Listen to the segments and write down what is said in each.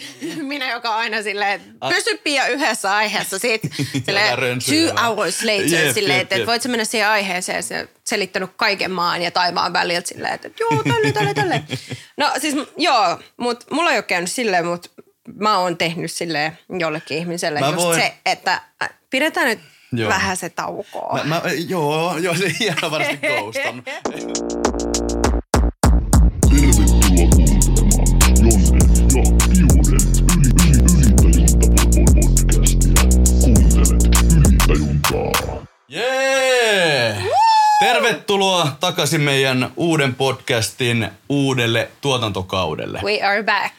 Minä, joka aina silleen, pysy pian yhdessä aiheessa siitä, silleen, two hours later, Jep, silleen, jep, että, jep. voit mennä siihen aiheeseen se selittänyt kaiken maan ja taivaan väliltä silleen, että joo, tälle, tälle, tälle. No siis joo, mutta mulla ei ole käynyt silleen, mutta mä oon tehnyt silleen jollekin ihmiselle Mä just voin- se, että äh, pidetään nyt Joo. vähän se taukoa. Mä, mä, joo, joo, se hieno varmasti ghostan. Tervetuloa Jee! Tervetuloa takaisin meidän uuden podcastin uudelle tuotantokaudelle. We are back.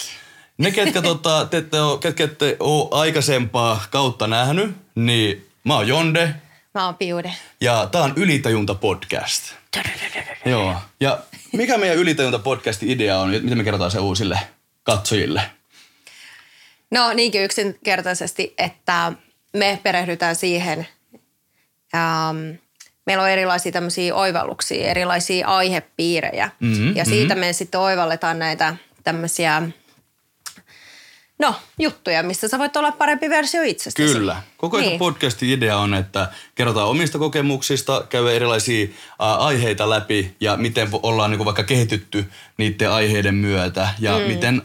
Ne, ketkä, tota, te ette oo, ketkä ette ole aikaisempaa kautta nähnyt, niin mä oon Jonde Mä oon Piude. ja tää on Ylitajunta podcast. Joo. Ja mikä meidän Ylitajunta podcastin idea on, miten me kerrotaan se uusille katsojille? No niinkin yksinkertaisesti, että me perehdytään siihen. Ähm, meillä on erilaisia tämmöisiä oivalluksia, erilaisia aihepiirejä. Mhm, ja siitä me sitten oivalletaan näitä tämmöisiä, no juttuja, mistä sä voit olla parempi versio itsestäsi. Kyllä. Koko ajan Niin. podcastin idea on, että kerrotaan omista kokemuksista, käy erilaisia aiheita läpi ja miten ollaan niinku vaikka kehitytty niiden aiheiden myötä ja mm. miten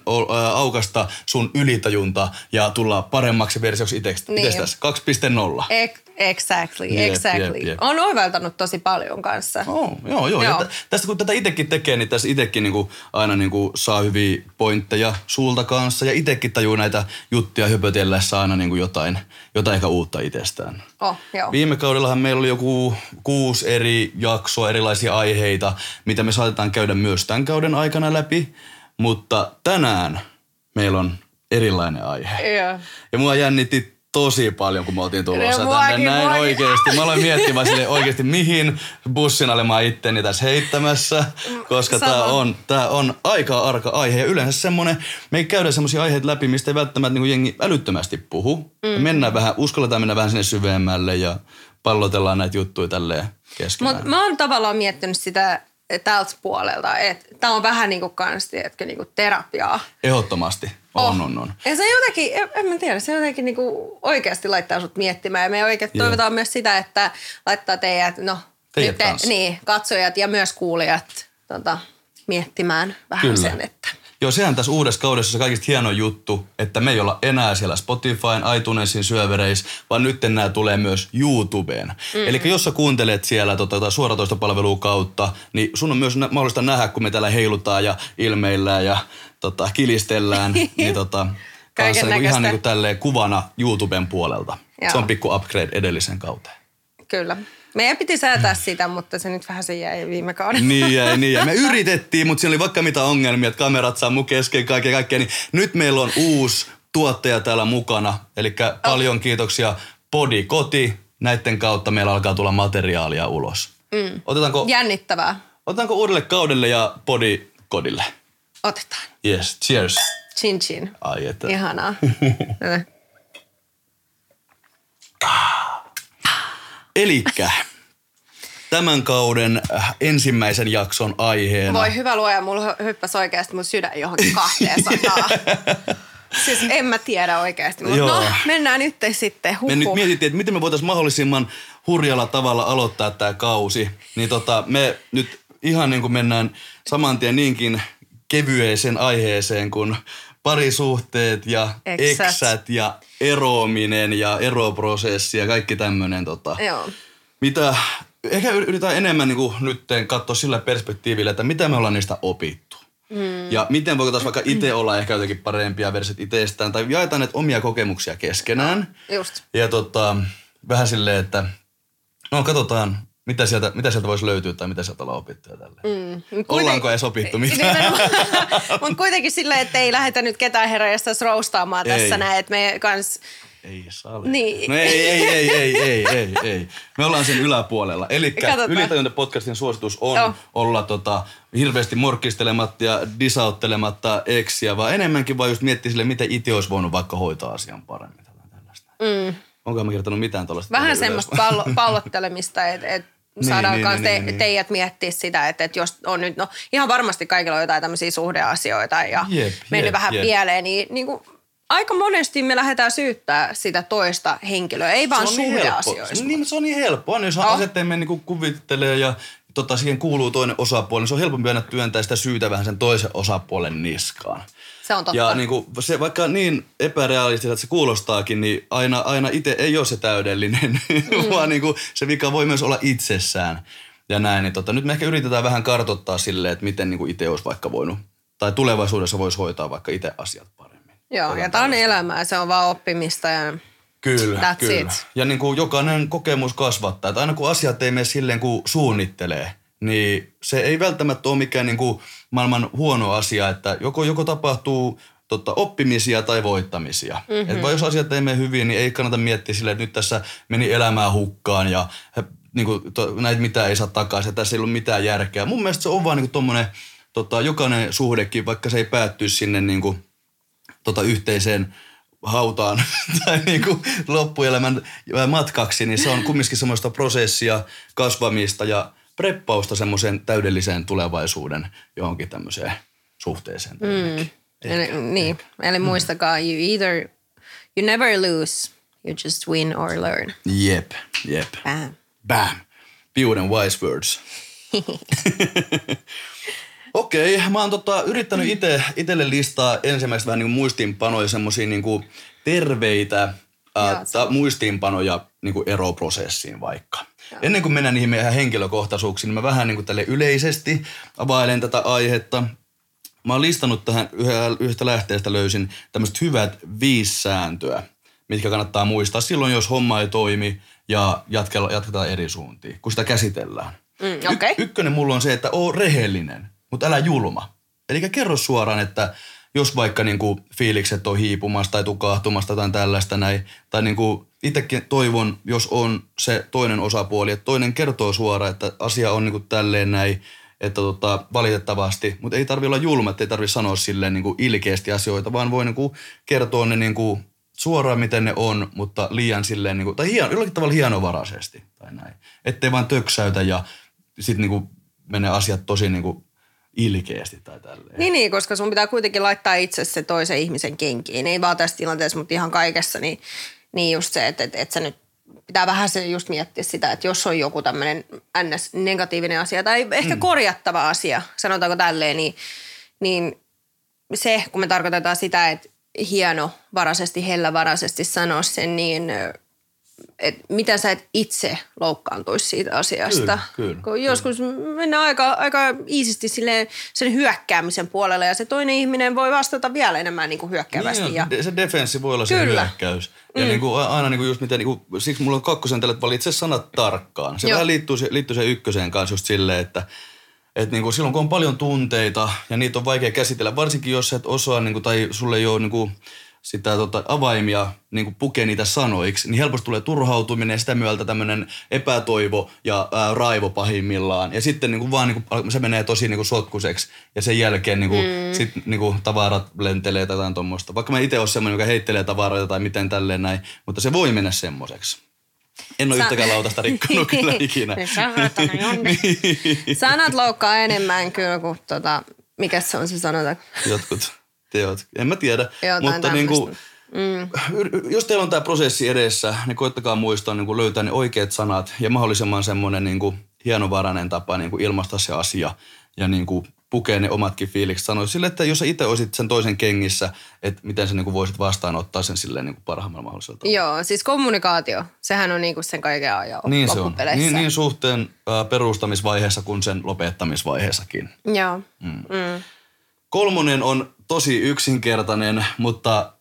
aukasta sun ylitajunta ja tulla paremmaksi versioksi itsestä. Niin. Itsestäsi 2.0. Ek- exactly, Jep, exactly. jep, jep. On oivaltanut tosi paljon kanssa. Oh, joo, joo. Joo. Tä- tästä kun tätä itsekin tekee, niin tässä itsekin niinku aina niinku saa hyviä pointteja sulta kanssa. Ja itsekin tajuu näitä juttuja höpötellessä aina niinku jotain, jotain ehkä uutta itsestään. Oh, joo. Viime kaudellahan meillä oli joku kuusi eri jaksoa, erilaisia aiheita, mitä me saatetaan käydä myös tämän kauden aikana läpi. Mutta tänään meillä on erilainen aihe. Joo. Ja mua jännitti tosi paljon, kun me oltiin tulossa Ja tänne näin muakin. oikeasti. Mä aloin miettimään sille oikeasti, mihin bussin alle mä itteni tässä heittämässä, koska Sama. tää on, tää on aika arka aihe. Ja yleensä semmonen, me ei käydä semmoisia aiheita läpi, mistä ei välttämättä niin jengi älyttömästi puhu. Mm. Ja mennään vähän, uskalletaan mennä vähän sinne syvemmälle ja pallotellaan näitä juttuja tälleen keskenään. Mutta mä oon tavallaan miettinyt sitä tältä puolelta, että tää on vähän niinku kans, tiedätkö, niinku terapiaa. Ehdottomasti. On, Oh. on, on. Ja se jotenkin, en, mä tiedä, se jotenkin niinku oikeasti laittaa sut miettimään. Ja me oikein Joo. toivotaan myös sitä, että laittaa teidät, no Teidät nyt te, niin, katsojat ja myös kuulijat tota, miettimään vähän Kyllä. sen, että Joo, sehän tässä uudessa kaudessa se kaikista hieno juttu, että me ei olla enää siellä Spotifyn, iTunesin syövereissä, vaan nyt nämä tulee myös YouTubeen. Mm. Eli jos sä kuuntelet siellä tota, tota suoratoistopalvelua kautta, niin sun on myös nä- mahdollista nähdä, kun me täällä heilutaan ja ilmeillään ja tota, kilistellään, niin tota, kanssa niin ihan niin kuin tälleen kuvana YouTuben puolelta. Joo. Se on pikku upgrade edellisen kauteen. kyllä. Meidän piti säätää sitä, mutta se nyt vähän se jäi viime kauden. Niin jäi, niin jäi. Me yritettiin, mutta siinä oli vaikka mitä ongelmia, että kamerat sammu kesken kaiken kaikkea. Niin nyt meillä on uusi tuottaja täällä mukana. Eli paljon kiitoksia Podi Koti. Näiden kautta meillä alkaa tulla materiaalia ulos. Mm. Otetaanko, Jännittävää. otetaanko uudelle kaudelle ja Podi Kodille? Otetaan. Yes, cheers. Chin chin. Ai että. Ihanaa. Elikkä tämän kauden äh, ensimmäisen jakson aiheena. Voi hyvä luoja, mulla hy- hyppäsi oikeasti mun sydän johonkin 200. siis en mä tiedä oikeasti, mutta no mennään nyt sitten. Huhhuh. Me nyt mietittiin, että miten me voitaisiin mahdollisimman hurjalla tavalla aloittaa tämä kausi. Niin tota, me nyt ihan niin kuin mennään saman tien niinkin kevyeseen aiheeseen kuin parisuhteet ja Eksät. eksät ja eroaminen ja eroprosessi ja kaikki tämmöinen. Tota, Joo. mitä, ehkä yritetään enemmän niin kuin nyt katsoa sillä perspektiivillä, että mitä me ollaan niistä opittu. Mm. Ja miten voiko taas vaikka itse olla ehkä jotenkin parempia versiot itsestään, tai jaetaan näitä omia kokemuksia keskenään. Just. Ja tota, vähän silleen, että no katsotaan, mitä sieltä, mitä sieltä voisi löytyä tai mitä sieltä ollaan opittu ja tälleen. Mm. Ollaanko edes opittu mitään? Mutta kuitenkin silleen, että ei lähdetä nyt ketään herrajasta roustaamaan tässä näin, että me kans... Ei saa Niin. No ei, ei, ei, ei, ei, ei, ei. Me ollaan sen yläpuolella. Eli. Ylitajunta podcastin suositus on Joo. olla tota, hirveästi morkkistelematta ja disauttelematta eksiä, vaan enemmänkin vaan just miettiä sille, miten itse olisi voinut vaikka hoitaa asian paremmin. Tällaista. Mm. Onko mä kertonut mitään tuollaista? Vähän semmoista pallo, pallottelemista, että et Niin, saadaan niin, niin, niin, te, niin, niin. teidät miettiä sitä, että, että jos on nyt, no ihan varmasti kaikilla on jotain tämmöisiä suhdeasioita ja Jep, mennyt jep, vähän jep. pieleen, niin, niin kuin aika monesti me lähdetään syyttää sitä toista henkilöä, ei vaan Se on niin helppo. suhdeasioista. Niin, se on niin helppoa. Jos Oh. asetteemme niin kuvittelee ja tota, siihen kuuluu toinen osapuoli, niin se on helpompi aina työntää sitä syytä vähän sen toisen osapuolen niskaan. Se on totta. Ja niin kuin, se vaikka niin epärealistista, että se kuulostaakin, niin aina, aina itse ei ole se täydellinen, mm. vaan niin kuin, se vika voi myös olla itsessään. Ja näin, niin tota, nyt me ehkä yritetään vähän kartoittaa silleen, että miten niin itse olisi vaikka voinut, tai tulevaisuudessa voisi hoitaa vaikka itse asiat paremmin. Joo, ja tämä on elämää, se on vaan oppimista ja Kyllä, That's kyllä. it. Ja niin kuin jokainen kokemus kasvattaa. Että aina kun asiat ei mene silleen kuin suunnittelee, niin se ei välttämättä ole mikään niin kuin maailman huono asia, että joko, joko tapahtuu totta, oppimisia tai voittamisia. Mm-hmm. Et vaan jos asiat ei mene hyvin, niin ei kannata miettiä silleen, että nyt tässä meni elämää hukkaan ja niin kuin, to, näitä mitä ei saa takaisin tässä ei ollut mitään järkeä. Mun mielestä se on vaan niin kuin tommonen, tota, jokainen suhdekin, vaikka se ei päättyisi sinne niin kuin, tota, yhteiseen hautaan tai niin kuin loppuelämän matkaksi, niin se on kumminkin semmoista prosessia, kasvamista ja preppausta semmoiseen täydelliseen tulevaisuuden johonkin tämmöiseen suhteeseen. Mm. Eli, niin, eli muistakaa, you either, you never lose, you just win or learn. Jep, jep. Bam. Bam. And wise words. Okei, okay, mä oon tota, yrittänyt ite, itelle listaa ensimmäistä vähän niin muistiinpanoja, semmosia niin terveitä ää, ta, muistiinpanoja niin kuin eroprosessiin vaikka. Ennen kuin mennään niihin meidän henkilökohtaisuuksiin, niin mä vähän niin kuin tälle yleisesti availen tätä aihetta. Mä oon listannut tähän yhdestä lähteestä löysin tämmöiset hyvät viisi sääntöä, mitkä kannattaa muistaa silloin, jos homma ei toimi ja jatketaan eri suuntiin, kun sitä käsitellään. Mm, okei. Y- ykkönen mulla on se, että oo rehellinen, mutta älä julma. Eli kerro suoraan, että jos vaikka niinku fiilikset on hiipumassa tai tukahtumassa tai tällaista näin, tai niinku itsekin toivon, jos on se toinen osapuoli, että toinen kertoo suoraan, että asia on niinku tälleen näin, että tota, valitettavasti, mutta ei tarvi olla julma, että ei tarvi sanoa silleen niinku ilkeästi asioita, vaan voi niinku kertoa ne niinku suoraan, miten ne on, mutta liian silleen, niinku, tai hien, jollakin tavalla hienovaraisesti tai näin. Ettei vaan töksäytä ja sitten niinku menee asiat tosi niinku ilkeästi tai tälleen. Niin, niin, koska sun pitää kuitenkin laittaa itse se toisen ihmisen kenkiin. Ei vaan tässä tilanteessa, mutta ihan kaikessa. Niin, niin just se, että, että, että sä nyt pitää vähän se just miettiä sitä, että jos on joku tämmöinen ns-negatiivinen asia tai ehkä mm. korjattava asia, sanotaanko tälleen, niin, niin se, kun me tarkoitetaan sitä, että hieno varaisesti, hellävaraisesti sanoa sen, niin että miten sä et itse loukkaantuisi siitä asiasta. Kyllä, kyllä, Kun joskus mennään aika, aika iisisti silleen sen hyökkäämisen puolelle ja se toinen ihminen voi vastata vielä enemmän niin kuin hyökkäävästi. Niin, ja, se defenssi voi olla se Kyllä. hyökkäys. Ja mm. niin kuin, aina niin kuin just miten, niin kuin, siksi mulla on kakkosen tällä, että valitse sanat tarkkaan. Se Joo. vähän liittyy, se- liittyy se ykköseen kanssa just silleen, että että niin kuin silloin kun on paljon tunteita ja niitä on vaikea käsitellä, varsinkin jos sä et osaa niin kuin, tai sulle ei ole niin kuin, sitä tota, avaimia niin kuin pukea niitä sanoiksi, niin helposti tulee turhautuminen ja sitä myötä tämmöinen epätoivo ja ää, raivo pahimmillaan. Ja sitten niin kuin vaan niin kuin, se menee tosi niin kuin sotkuseksi ja sen jälkeen niin kuin, mm. sit, niin kuin, tavarat lentelee tai jotain tuommoista. Vaikka mä itse olen semmoinen, joka heittelee tavaroita tai miten tälleen näin, mutta se voi mennä semmoiseksi. En ole Sä- yhtäkään lautasta rikkonut kyllä ikinä. Aina jonne. Sanat loukkaa enemmän kyllä kuin tota, mikä se on se sanota. Jotkut teot. En mä tiedä. Jotain mutta niin kuin. Mm. jos teillä on tämä prosessi edessä, niin koittakaa muistaa niin kuin löytää ne oikeat sanat ja mahdollisimman semmoinen niin kuin hienovarainen tapa niin kuin ilmaista se asia ja niin kuin pukee ne omatkin fiilikset. Sanoisi sille, että jos sä itse olisit sen toisen kengissä, että miten sä niin kuin voisit vastaanottaa sen silleen niin kuin parhaimmalla mahdollisella tavalla. Joo, siis kommunikaatio, sehän on niinku sen kaiken ajan Niin se on. Niin, niin suhteen perustamisvaiheessa kuin sen lopettamisvaiheessakin. Joo. Mm. Mm. Kolmonen on tosi yksinkertainen, mutta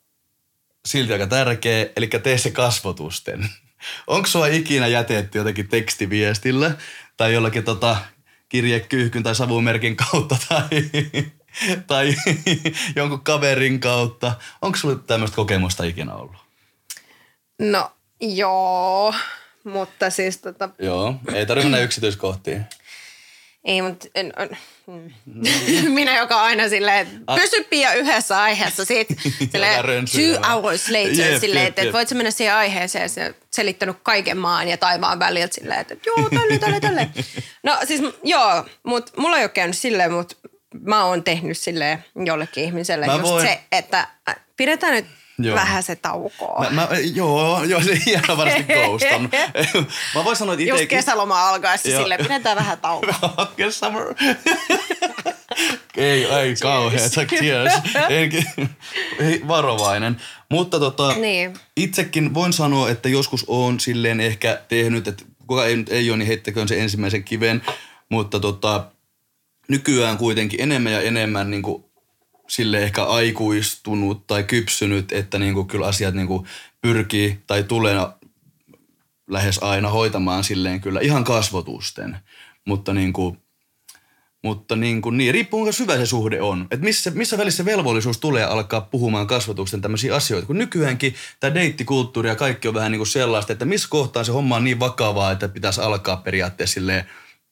silti aika tärkeä, eli tee se kasvotusten. Onko sua ikinä jätetty jotenkin tekstiviestillä tai jollakin tota kirjekyyhkyn tai savumerkin kautta tai, tai jonkun kaverin kautta? Onko sulla tämmöistä kokemusta ikinä ollut? No, joo, mutta siis tota, Joo, ei tarvitse mennä yksityiskohtiin. Ei, mutta en, en, mm. minä joka aina silleen, että pysy pian yhdessä aiheessa Älä silleen two hours later, Jep, silleen, jep, että, jep. että voit sä mennä siihen aiheeseen ja se selittänyt kaiken maan ja taivaan väliltä silleen, että joo, tälle, tälle, tälle. No siis joo, mutta mulla ei ole käynyt silleen, mutta mä oon tehnyt silleen jollekin ihmiselle Mä just voin- se, että äh, pidetään nyt Joo. vähän se taukoa. Mä, mä, joo, joo, se ihan varmasti ghostannut. mä voin sanoa, että Just itsekin... kesäloma alkaessa Joo. sille pidetään vähän taukoa. Hot summer. ei, ei kauhean. Cheers. Enkin, ei, varovainen. Mutta tota, Niin. itsekin voin sanoa, että joskus on silleen ehkä tehnyt, että kuka ei nyt ei ole, niin heittäköön se ensimmäisen kiven. Mutta tota, nykyään kuitenkin enemmän ja enemmän niin kuin, sille ehkä aikuistunut tai kypsynyt, että niin kuin, kyllä asiat niin kuin, pyrkii tai tulee lähes aina hoitamaan silleen kyllä ihan kasvotusten. Mutta niin kuin, mutta niin, kuin, niin riippuu kuinka syvä se suhde on. Että missä, missä välissä velvollisuus tulee alkaa puhumaan kasvatuksen tämmöisiä asioita. Kun nykyäänkin tämä deittikulttuuri ja kaikki on vähän niin kuin sellaista, että missä kohtaa se homma on niin vakavaa, että pitäisi alkaa periaatteessa silleen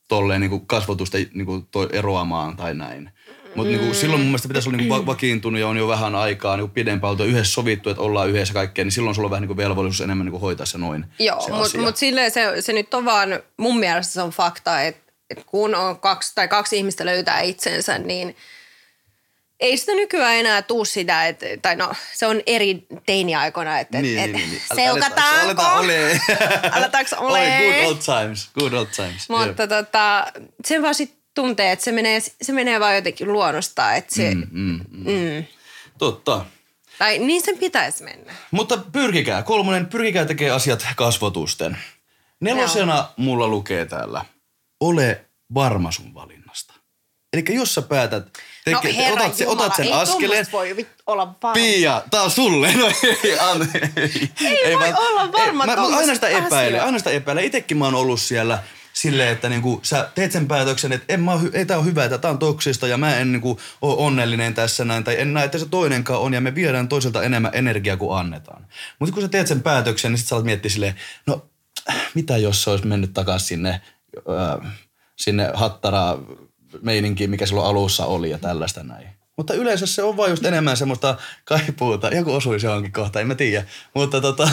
tolleen niin kuin kasvatusta niin kuin toi eroamaan tai näin. Mutta niin kuin, silloin mun mielestä pitäisi olla niin kuin va- vakiintunut ja on jo vähän aikaa niin kuin pidempään oltu yhdessä sovittu, että ollaan yhdessä kaikkea, niin silloin sulla on vähän niin kuin velvollisuus enemmän niin kuin hoitaa se noin. Joo, se mutta mut silleen se, se nyt on vaan, mun mielestä se on fakta, että et kun on kaksi tai kaksi ihmistä löytää itsensä, niin ei sitä nykyään enää tuu sitä, että, tai no se on eri teiniaikoina, että Niin, et, niin, niin, et seukataanko? Aletaan ole. Aletaanko ole? Good old times, good old times. Mutta tota, sen vaan sit tuntee, että se menee, se menee vaan jotenkin luonnostaan, että se, mm. Mm, mm. Mm, Totta. tai niin sen pitäisi mennä. Mutta pyrkikää, kolmonen, pyrkikää tekee asiat kasvotusten. Nelosena mulla lukee täällä, ole varma sun valinnasta. Eli jos sä päätät, No teke, herra otat, Jumala, otat sen ei askeleen, voi olla varma. Pia, tää on sulle. No ei, an, ei, voi olla varma Ei, mä, mä aina sitä epäilen, aina sitä epäilen. Itekin mä oon ollut siellä silleen, että niinku, sä teet sen päätöksen, että en mä ei tää on hyvä, että tää on toksista ja mä en niinku, ole onnellinen tässä näin. Tai en näe, että se toinenkaan on ja me viedään toiselta enemmän energiaa kuin annetaan. Mutta kun sä teet sen päätöksen, niin sit sä alat miettiä silleen, no mitä jos se olisi mennyt takaisin sinne, äh, sinne hattara meininkiin, mikä silloin alussa oli ja tällaista näin. Mutta yleensä se on vaan just enemmän semmoista kaipuuta. Joku osui se onkin kohta, en mä tiedä. Mutta tota,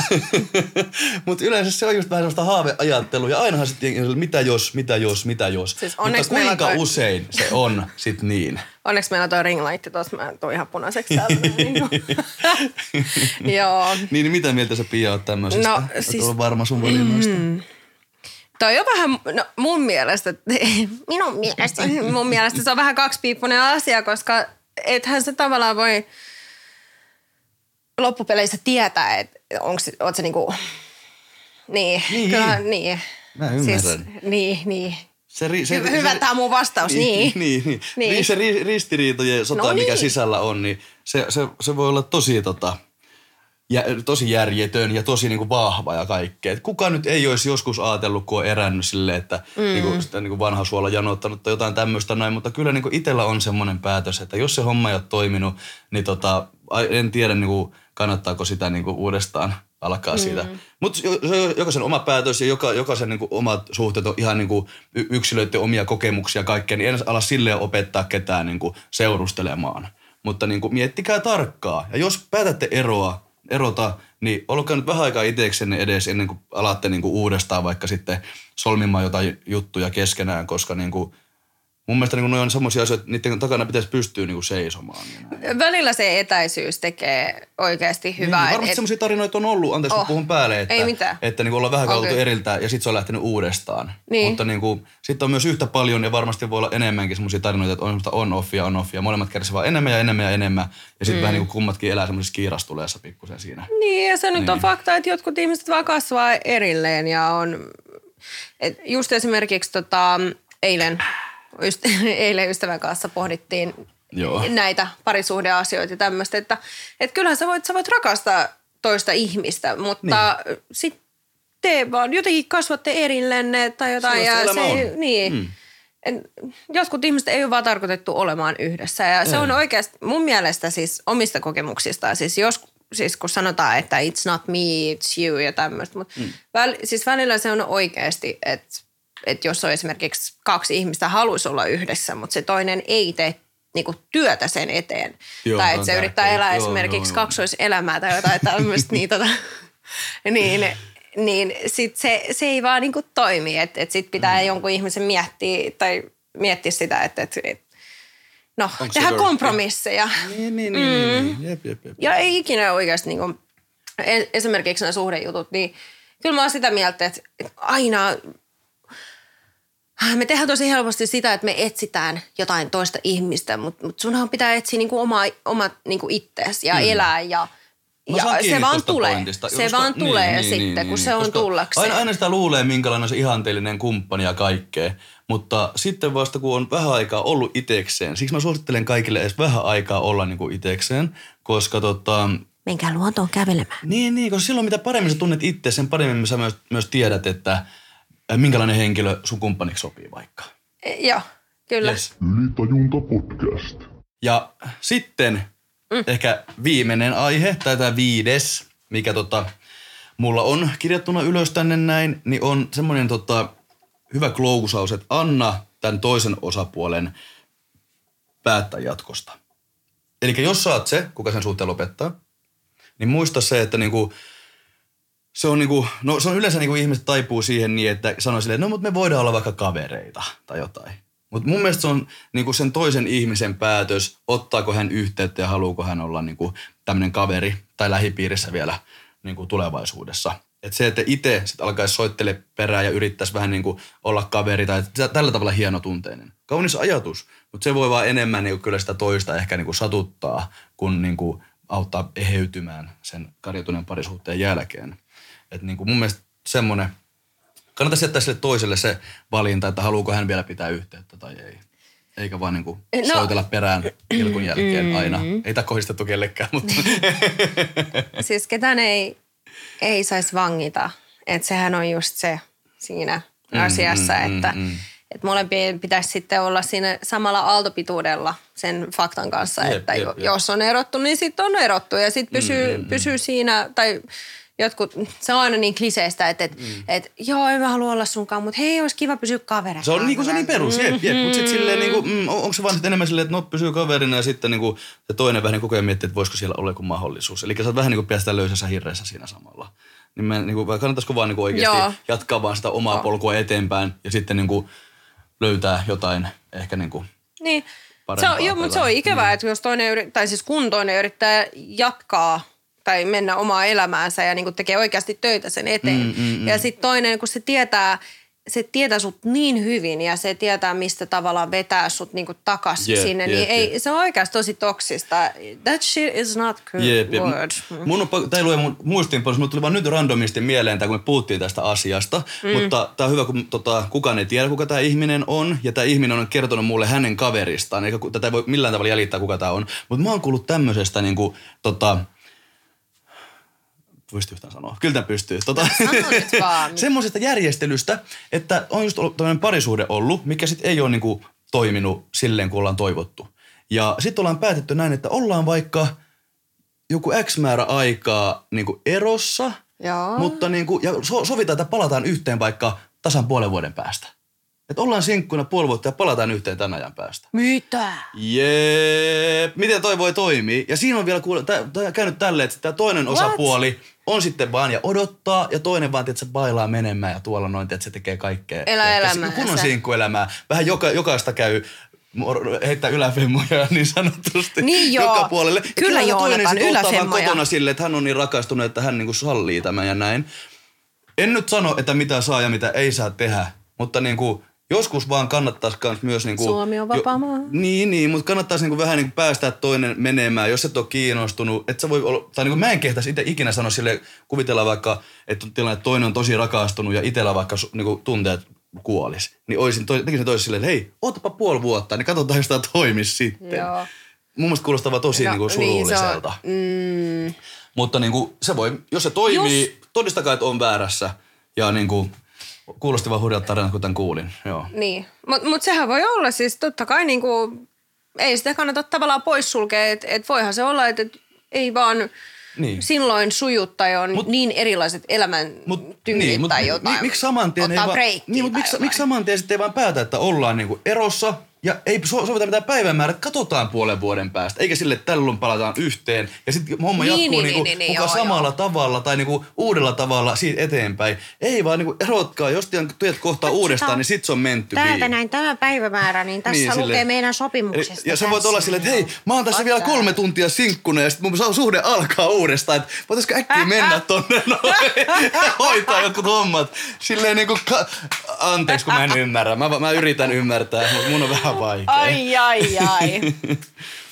mutta yleensä se on just vähän semmoista haaveajattelua. Ja ainahan sitten mitä jos, mitä jos, mitä jos. Siis Mutta kuinka toi- usein se on sit niin? Onneksi meillä on toi ringlight tuossa, mä tuun ihan punaiseksi täältä. niin. Joo. Niin, niin mitä mieltä sä Pia oot tämmöisestä? No, siis- ollut varma sun valinnoista? Mm. Toi on vähän, no mun mielestä, minun mielestä, mun mielestä se on vähän kaksipiippunen asia, koska ethän se tavallaan voi loppupeleissä tietää, että onko se, oot se niinku, niin, Niin. kyllähän, niin. Mä ymmärrän. niin, niin. Se, ri- se, Hy- hyvä tää on mun vastaus, niin. niin, niin. Niin. niin. Se ri- ristiriitojen sota, No mikä niin. sisällä on, niin se, se, se voi olla tosi, tota, jä, tosi järjetön ja tosi niinku vahva ja kaikkea. Et kuka nyt ei olisi joskus ajatellut, kun on erännyt silleen, että mm. niinku, sitä niinku vanha suola janottanut tai jotain tämmöistä näin, mutta kyllä niinku itsellä on semmoinen päätös, että jos se homma ei ole toiminut, niin tota, en tiedä niinku, kannattaako sitä niinku uudestaan alkaa mm. siitä. Mutta se on jokaisen oma päätös ja joka, jokaisen niinku omat suhteet on ihan niinku y- yksilöiden omia kokemuksia ja kaikkea, niin en ala silleen opettaa ketään niinku seurustelemaan. Mutta niinku miettikää tarkkaa. Ja jos päätätte eroa, erota, niin olkaa nyt vähän aikaa itseksenne edes ennen kuin alatte niinku uudestaan vaikka sitten solmimaan jotain juttuja keskenään, koska niinku, mun mielestä niinku noi on semmoisia asioita, että niiden takana pitäisi pystyä niinku seisomaan. Ja näin. Välillä se etäisyys tekee oikeasti hyvää. Niin, varmasti et- semmoisia tarinoita on ollut, anteeksi Oh, puhun päälle, että, ei mitään. että niin ollaan vähän On kautta kyllä. eriltä ja sitten se on lähtenyt uudestaan. Niin. Mutta niin kuin, sitten on myös yhtä paljon ja varmasti voi olla enemmänkin semmoisia tarinoita, että on semmoista on-offia, on-offia. Molemmat kärsivät vaan enemmän ja enemmän ja enemmän. Ja sitten mm. vähän niin kuin kummatkin elää semmoisessa kiirastuleessa pikkusen siinä. Niin, ja se nyt on Niin. fakta, että jotkut ihmiset vaan kasvaa erilleen ja on, et just esimerkiksi tota, eilen, yst, eilen ystävän kanssa pohdittiin Joo. näitä parisuhdeasioita ja tämmöistä, että et kyllähän sä voit, sä voit rakastaa toista ihmistä, mutta niin. sitten te vaan jotenkin kasvatte erillenne tai jotain. Sellaista ja se, on. Niin. Mm. En, jotkut ihmiset ei ole vaan tarkoitettu olemaan yhdessä ja se Ei. on oikeasti mun mielestä siis omista kokemuksista, siis jos siis kun sanotaan, että it's not me, it's you ja tämmöistä, mutta mm. väl, siis välillä se on oikeasti, että, että jos on esimerkiksi kaksi ihmistä haluaisi olla yhdessä, mutta se toinen ei tee niinku työtä sen eteen. Joo, tai että se yrittää elää Joo, esimerkiksi joo, joo. kaksoiselämää tai jotain tämmöistä, niin, tota, niin, niin sit se, se ei vaan niinku toimi. Että et sit pitää mm. jonkun ihmisen miettiä tai miettiä sitä, että et, et, no, girl? kompromisseja. Niin, niin, niin, niin, niin. Jep, jep, jep. Ja ei ikinä oikeasti niin kuin, esimerkiksi nämä suhdejutut, niin kyllä mä oon sitä mieltä, että aina me tehdään tosi helposti sitä, että me etsitään jotain toista ihmistä, mutta, mutta sunhan pitää etsiä niin kuin oma, oma niin kuin ittees ja mm. elää ja, Mä ja se vaan tulee. pointista, se koska- vaan tulee sitten, kun se on tullakseen. Aina, aina sitä luulee, minkälainen on se ihanteellinen kumppani ja kaikkea, mutta sitten vasta kun on vähän aikaa ollut itekseen, siksi mä suosittelen kaikille edes vähän aikaa olla niinku itekseen, koska tota, Menkää luontoon kävelemään. niin, niin, koska silloin mitä paremmin sä tunnet itse, sen paremmin sä myös, myös tiedät, että minkälainen henkilö sun kumppaniksi sopii vaikka. E, joo, kyllä. Yes. Ylitajunta podcast. Ja sitten mm. ehkä viimeinen aihe, tai tämä viides, mikä tota, mulla on kirjattuna ylös tänne näin, niin on semmoinen tota, hyvä klousaus, että anna tämän toisen osapuolen päättää jatkosta. Eli jos sä oot se, kuka sen suhteen lopettaa, niin muista se, että niinku, se on, niinku, no, se on yleensä niinku ihmiset taipuu siihen niin, että sanoo silleen, no mutta me voidaan olla vaikka kavereita tai jotain. Mutta mun mielestä se on niinku sen toisen ihmisen päätös, ottaako hän yhteyttä ja haluuko hän olla niinku tämmöinen kaveri tai lähipiirissä vielä niinku tulevaisuudessa. Et se, että itse sit alkaisi soittele perään ja yrittäisi vähän niinku olla kaveri tai tä- tällä tavalla hienotunteinen. Kaunis ajatus, mutta se voi vaan enemmän niinku kyllä sitä toista ehkä niinku satuttaa, kun niinku auttaa eheytymään sen karjutuneen parisuhteen jälkeen. Et niinku mun mielestä semmoinen, kannattaisi jättää sille toiselle se valinta, että haluuko hän vielä pitää yhteyttä tai ei. Eikä vaan niinku No. no. soitella perään ilkun jälkeen aina. Ei tämä kohdistettu kellekään, mutta Siis ketään ei, ei saisi vangita. Että sehän on just se siinä asiassa, mm, että mm, mm. et molempien pitäisi sitten olla siinä samalla aaltopituudella sen faktan kanssa, Jep, että jep, jep. jos on erottu, niin sitten on erottu ja sitten pysyy, mm, pysyy siinä, tai jotkut, se on aina niin kliseistä, että et, mm. et, joo, en mä halua olla sunkaan, mutta hei, olisi kiva pysyä kaverina. se on niinku se niin perus, jep, jep. Mutta sitten silleen niinku, mm, on- onko se vaan sit enemmän silleen, että no pysyy kaverina ja sitten niinku se toinen vähän niin koko ajan miettii, että voisiko siellä olla joku mahdollisuus. Eli sä oot vähän niinku päästä löysässä hirreessä siinä samalla. Niin mä, niinku, kannattaisiko vaan niinku oikeasti Joo. jatkaa vaan sitä omaa polkua eteenpäin ja sitten niinku löytää jotain ehkä niinku Niin. Se parempaa on, joo, mutta se on ikävää, mm. että jos toinen, yri- tai siis kun toinen yrittää jatkaa tai mennä omaa elämäänsä ja niin kuin tekee oikeasti töitä sen eteen. Mm, mm, mm. Ja sitten toinen, kun se tietää, se tietää sut niin hyvin ja se tietää, mistä tavallaan vetää sut niin takas Jep, sinne, jep, niin ei, se on oikeasti tosi toksista. That shit is not good jep. word. Mun on, tää ei lue mun muistiinpanossa, mutta tuli vaan nyt randomisti mieleen, tää, kun me puhuttiin tästä asiasta. Mm. Mutta tää on hyvä, kun tota, kukaan ei tiedä, kuka tämä ihminen on. Ja tämä ihminen on kertonut mulle hänen kaveristaan. Eikä tätä ei voi millään tavalla jäljittää, kuka tämä on. Mutta mä oon kuullut tämmöisestä niinku, tota, Pystyy yhtään sanoa. Kyllä tämä pystyy. Tota, vaan. semmoisesta järjestelystä, että on just ollut tämmöinen parisuhde ollut, mikä sitten ei ole niinku toiminut silleen, kun ollaan toivottu. Ja sitten ollaan päätetty näin, että ollaan vaikka joku X määrä aikaa niinku erossa, Joo. mutta niinku, ja so, sovitaan, että palataan yhteen vaikka tasan puolen vuoden päästä. Että ollaan sinkkuina puoli vuotta ja palataan yhteen tämän ajan päästä. Mitä? Jep. Miten toi voi toimia? Ja siinä on vielä kuule, tää, tää käynyt tälleen, että tämä toinen What? osapuoli on sitten vaan ja odottaa ja toinen vaan, että se bailaa menemään ja tuolla noin, että se tekee kaikkea. Elää Ehkä elämäänsä. Kunnon sinkkuelämää. Vähän joka, jokaista käy heittää yläfemmoja niin sanotusti Niin joo. joka puolelle. Ja Kyllä, se toinen Joonatan, sit ottaa vaan yläfemmoja. kotona silleen, että hän on niin rakastunut, että hän niinku sallii tämän ja näin. En nyt sano, että mitä saa ja mitä ei saa tehdä, mutta niinku, joskus vaan kannattaisi kans myös... Niinku, Suomi on vapaa maa. niin, niin, mutta kannattaisi niinku vähän niinku päästää toinen menemään, jos et ole kiinnostunut. Et sä voi olla, tai niinku mä en kehtäisi itse ikinä sanoa sille, kuvitella vaikka, että on tilanne, että toinen on tosi rakastunut ja itsellä vaikka niinku tunteet kuolis. Niin olisin, toi, tekisin toisen silleen, että hei, ootapa puoli vuotta, niin katsotaan, jos tämä toimisi sitten. Joo. Mun mielestä kuulostaa vaan tosi No, niinku niin, se on- surulliselta. Mm, Mutta niinku, se voi, jos se toimii, Jos- todistakaa, että on väärässä. Ja niinku, kuulosti vaan hurjalta tarinat, kun tämän kuulin. Joo. Niin, mutta mut sehän voi olla siis totta kai niinku, ei sitä kannata tavallaan poissulkea, että et voihan se olla, että et ei vaan Niin. silloin suju tai on Mut- niin erilaiset elämäntyylit tai mi- jotain. mi- miksi saman tien ei vaan, niin, tai miksi, miksi saman tien sitten ei vaan päätä, että ollaan niinku erossa Ja ei so- sovita mitään päivämäärät, katsotaan puolen vuoden päästä. Eikä sille, että tällöin palataan yhteen. Ja sitten homma Niin, jatkuu niin, niinku, niin, niin, muka joo, samalla joo. tavalla tai niinku uudella tavalla siitä eteenpäin. Ei vaan niinku erotkaa, jos teet kohtaa uudestaan, niin sit se on menty Täältä näin tämä päivämäärä, niin tässä Niin, niin, lukee meidän sopimuksesta. Eli- Ja sä voit olla silleen, että hei, mä oon tässä vielä kolme tuntia sinkkuna ja sitten mun suhde alkaa uudestaan. Että voitaisko äkkiä mennä tonne noin ja hoitaa jotkut hommat. Silleen niinku, ka- anteeksi kun mä en ymmärrä. Mä, mä yritän ymmärtää, mutta mun on vähän vaikea. Ai, ai, ai.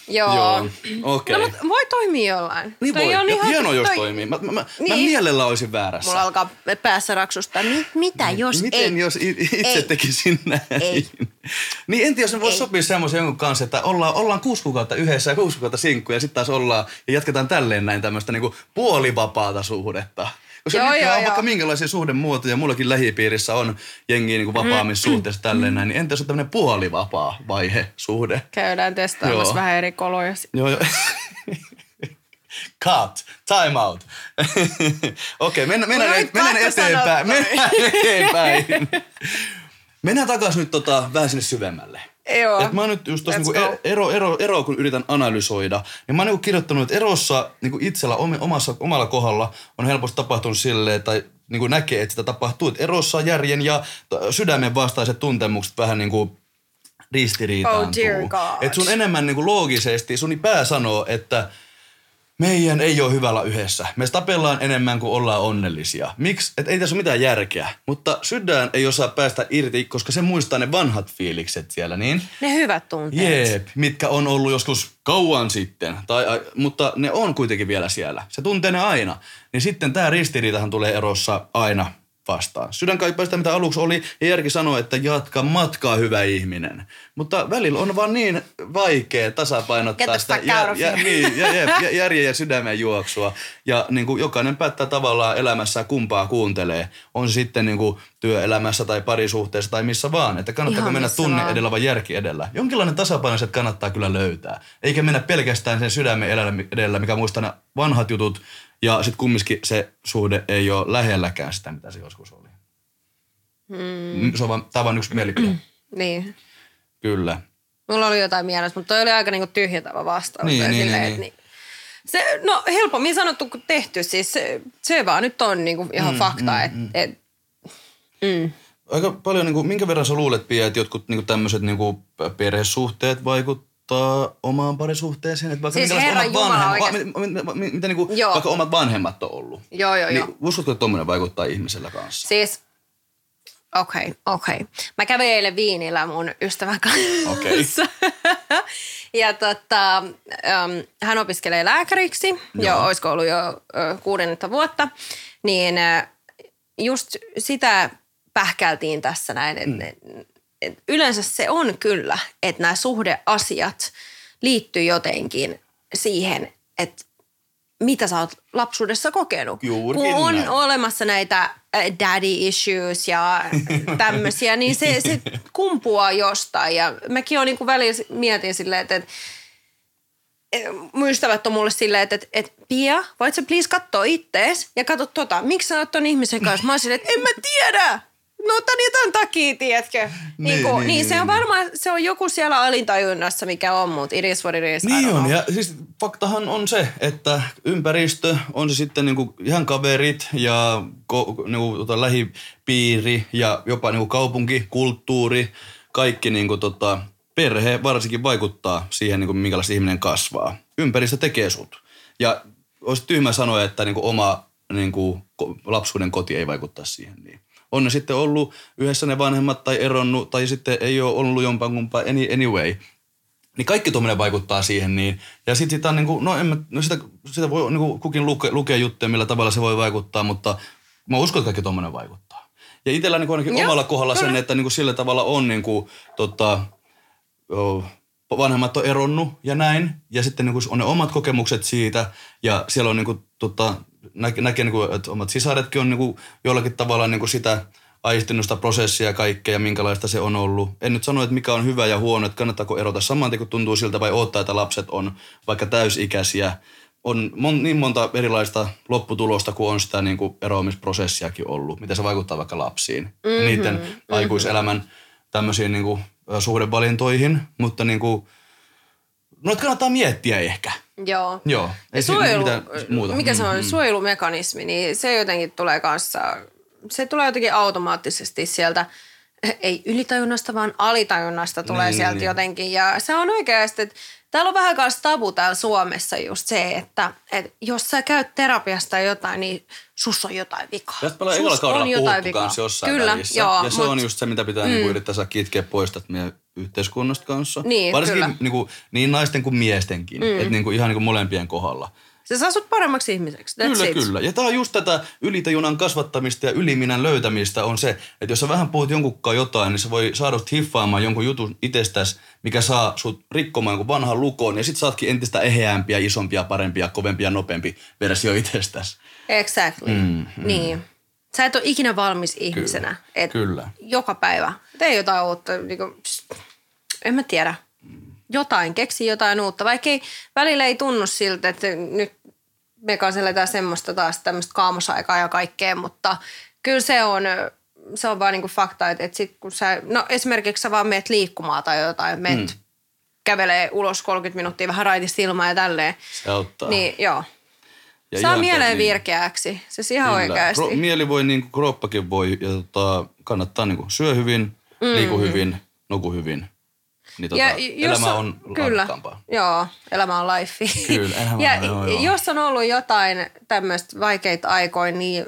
Joo. Joo, okei. No, mutta voi toimia jollain. Niin Toi voi. on Ja ihan- hienoa, jos toi- toimii. Mä, mä, mä, Niin. mä mielellä olisin väärässä. Mulla alkaa päässä raksusta. Mi- mitä jos Miten ei? jos i- itse Ei. tekisin näin? Ei. Niin en tiedä, jos ne voisi Ei. sopia semmoisen jonkun kanssa, että ollaan, ollaan kuusi kuukautta yhdessä ja kuusi kuukautta sinkkuja ja sitten taas ollaan ja jatketaan tälleen näin tämmöistä niinku puolivapaata suhdetta. Koska Joo, joo, joo, on joo. vaikka minkälaisia suhdemuotoja, mullakin lähipiirissä on jengiä niinku vapaammin suhteessa tälleen näin, niin entä jos on tämmöinen puolivapaa vaihe suhde? Käydään testaamassa Joo. vähän eri koloja. Joo, joo. Cut. Time out. Okei, mennään, mennään, Mulla et, oli mennään pakko eteenpäin. Mennään eteenpäin. Mennään takaisin nyt tota, vähän sinne syvemmälle. Joo. Et mä nyt just Let's niinku go. ero, ero, ero, kun yritän analysoida, niin mä oon niinku kirjoittanut, että erossa niinku itsellä omassa, omalla kohdalla on helposti tapahtunut silleen, tai niinku näkee, että sitä tapahtuu. Et erossa järjen ja sydämen vastaiset tuntemukset vähän niinku ristiriitaantuu. Oh dear God. Et sun enemmän niinku loogisesti, sun pää sanoo, että meidän ei ole hyvällä yhdessä. Me tapellaan enemmän kuin ollaan onnellisia. Miksi? Et ei tässä ole mitään järkeä. Mutta sydän ei osaa päästä irti, koska se muistaa ne vanhat fiilikset siellä, niin? Ne hyvät tunteet. Jeep, mitkä on ollut joskus kauan sitten, tai, ai, mutta ne on kuitenkin vielä siellä. Se tuntee ne aina. Niin sitten tämä ristiriitahan tulee erossa aina vastaan. Sydän kaipaa sitä, mitä aluksi oli, ja järki sanoo, että jatka matkaa, hyvä ihminen. Mutta välillä on vaan niin vaikea tasapainottaa Get sitä of here. niin, ja, ja, ja, järjen ja sydämen juoksua. Ja niin kuin jokainen päättää tavallaan elämässä kumpaa kuuntelee. On sitten niin kuin työelämässä tai parisuhteessa tai missä vaan. Että kannattaako Ihan mennä tunne vaan. edellä vai järki edellä. Jonkinlainen tasapaino se kannattaa kyllä löytää. Eikä mennä pelkästään sen sydämen edellä, edellä mikä muistaa ne vanhat jutut. Ja sitten kumminkin se suhde ei ole lähelläkään sitä, mitä se joskus oli. Mm. Se on vaan, tämä on vaan yksi mielipide. Niin. Kyllä. Mulla oli jotain mielessä, mutta toi oli aika niinku tyhjentävä vastaus. Niin, niin, silleen, niin, että niin. Se, no helpommin sanottu kuin tehty. Siis se, se vaan nyt on niinku ihan mm, fakta, mm, että et, mm. Aika paljon, niin kuin, minkä verran sä luulet, Pia, että jotkut niin tämmöiset niin perhesuhteet vaikuttaa omaan parisuhteeseen? Että vaikka Siis Herran omat Jumala vanhemmat, va, mi, mi, mi, mitä niin kuin, Joo. vaikka omat vanhemmat on ollut. Joo, joo, niin, joo. Uskotko, että tommonen vaikuttaa ihmisellä kanssa? Siis, okei, okay, okei. Okay. Mä kävin eilen viinillä mun ystävän kanssa. Okei. ja tota, um, hän opiskelee lääkäriksi, Joo. jo olisiko ollut jo ö, kuudennetta vuotta. Niin ö, just sitä pähkältiin tässä näin, että mm. Yleensä se on kyllä, että nämä suhdeasiat liittyy jotenkin siihen, että mitä sä oot lapsuudessa kokenut. Juurikin Kun on näin. olemassa näitä äh, daddy issues ja tämmöisiä, niin se, se kumpuaa jostain. Ja mäkin olen niin välillä mietin silleen, että, että ystävät on mulle silleen, että, että, että Pia, voit sä please katsoa ittees ja katso tota, miksi sä oot ton ihmisen kanssa? Mä oon silleen, että en mä tiedä. No tän takia, tiedätkö? Niin, Niin, niin, niin, niin, se niin, on varmaan, se on joku siellä alintajunnassa, mikä on, mutta it is what it is. Niin on, ja siis faktahan on se, että ympäristö, on se sitten niinku ihan kaverit ja ko, niinku, tota, lähipiiri ja jopa niinku kaupunki, kulttuuri, kaikki niinku, tota, perhe varsinkin vaikuttaa siihen, niinku, minkälaista ihminen kasvaa. Ympäristö tekee sut. Ja olisi tyhmä sanoa, että niinku, oma niinku, lapsuuden koti ei vaikuttaa siihen niin. On ne sitten ollut yhdessä ne vanhemmat tai eronnut tai sitten ei ole ollut jompaan kumpaan any, anyway niin kaikki tuommoinen vaikuttaa siihen niin. Ja sitten sitä on niin kuin, no, en mä, no sitä, sitä voi niin kuin kukin luke, lukea juttuja, millä tavalla se voi vaikuttaa, mutta mä uskon, että kaikki tuommoinen vaikuttaa. Ja itsellä niin kuin ainakin Joo, omalla kohdalla sen, kyllä. että niin kuin sillä tavalla on niin kuin, tota, o, vanhemmat on eronnut ja näin. Ja sitten niin kuin on ne omat kokemukset siitä. Ja siellä on niin kuin, tota, näkee, näkee niin kuin, että omat sisaretkin on niin kuin, jollakin tavalla niin kuin sitä aistinut sitä prosessia ja kaikkea ja minkälaista se on ollut. En nyt sano, että mikä on hyvä ja huono, että kannattaako erota saman tien, kun tuntuu siltä vai odottaa, että lapset on vaikka täysikäisiä. On mon, niin monta erilaista lopputulosta, kun on sitä niin kuin eroamisprosessiakin ollut, miten se vaikuttaa vaikka lapsiin. Mm-hmm, ja niiden mm-hmm. aikuiselämän tämmöisiin niin kuin, suhdevalintoihin, mutta niinku, noita kannattaa miettiä ehkä. Joo. Joo, ei suojelu, mitään muuta. mikä se on, Mm, mm. suojelumekanismi, niin se jotenkin tulee kanssa, se tulee jotenkin automaattisesti sieltä, ei ylitajunnasta, vaan alitajunnasta tulee Niin, sieltä niin. jotenkin. Ja se on oikeasti, että täällä on vähän kanssa tabu täällä Suomessa just se, että, että jos sä käyt terapiasta jotain, niin sus on jotain vikaa. Tästä ekalla on jotain vikaa. jossain Kyllä, välissä. joo, ja se mut- on just se, mitä pitää mm. niinku yrittää saa kitkeä pois tästä meidän yhteiskunnasta kanssa. Niin, Varsinkin kyllä. niinku, niin naisten kuin miestenkin. Mm. Että niinku, ihan niinku molempien kohdalla. Se saa sut paremmaksi ihmiseksi. That's Kyllä, it. kyllä. Ja tämä on just tätä ylitajunan kasvattamista ja yliminän löytämistä on se, että jos sä vähän puhut jonkunkaan jotain, niin se voi saada sut hiffaamaan jonkun jutun itsestäsi, mikä saa sut rikkomaan jonkun vanhan lukon, ja sit saatkin entistä eheämpiä, isompia, parempia, kovempia, nopeampi versio itsestäsi. Exactly. Mm, Niin. Sä et ole ikinä valmis ihmisenä. Et Kyllä. Joka päivä. Tee jotain uutta. Niinku, pst, en mä tiedä. Jotain. Keksi jotain uutta. Vaikka ei, välillä ei tunnu siltä, että nyt me kanssa eletään semmoista taas tämmöistä kaamosaikaa ja kaikkea, mutta kyllä se on, se on vaan niinku fakta, että, että sit kun sä, no esimerkiksi sä vaan meet liikkumaan tai jotain, meet mm. kävelee ulos 30 minuuttia vähän raitista ilmaa ja tälleen. Se auttaa. Niin, joo. Ja Saa mieleen niin. virkeäksi. Siis ihan Kyllä. oikeasti. Kro- mieli voi, niin kuin kroppakin voi, ja tota, kannattaa niin kuin syö hyvin, mm. liiku hyvin, nuku hyvin. Niin tota, ja elämä on kyllä, laadukkaampaa. joo, elämä on life. Kyllä, elämä ja on, joo, joo. jos on ollut jotain tämmöistä vaikeita aikoja, niin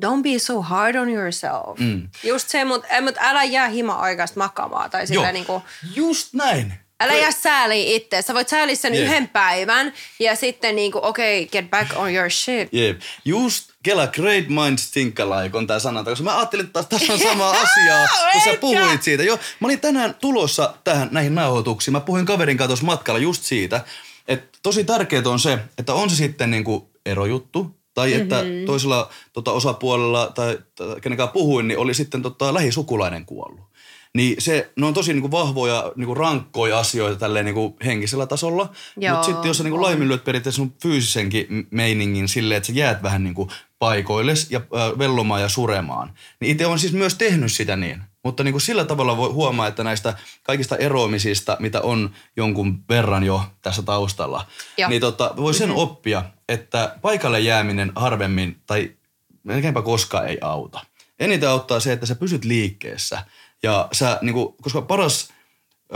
don't be so hard on yourself. Mm. Just se, mutta mut älä jää hima oikeasti makaamaan. Tai sillä Joo, niinku, just näin. älä jää sääliä itse. Sä voit sääliä sen Jep. yhden päivän ja sitten niinku, okei, okay, get back on your shit. Jep. Just Kela Great Minds Think Alike on tää sanonta, koska mä ajattelin, että tässä on sama asiaa, kun sä puhuit siitä. Joo, mä olin tänään tulossa tähän näihin nauhoituksiin. Mä puhuin kaverin kanssa matkalla just siitä, että tosi tärkeää on se, että on se sitten niinku erojuttu, tai että mm-hmm. toisella tota, osapuolella tai, tai kenenkään puhuin, niin oli sitten tota, lähisukulainen kuollut. Niin se, ne on tosi niinku vahvoja, niinku rankkoja asioita tälleen niinku henkisellä tasolla. Mutta sitten jos sä niinku laiminlyöt periaatteessa sun fyysisenkin meiningin silleen, että sä jäät vähän niinku paikoilles ja äh, vellomaan ja suremaan. Niin itse on siis myös tehnyt sitä niin. Mutta niinku sillä tavalla voi huomaa, että näistä kaikista eroamisista, mitä on jonkun verran jo tässä taustalla, Joo. niin tota, voi sen oppia, että paikalle jääminen harvemmin tai melkeinpä koskaan ei auta. Eniten auttaa se, että sä pysyt liikkeessä. Ja sä, niinku, koska paras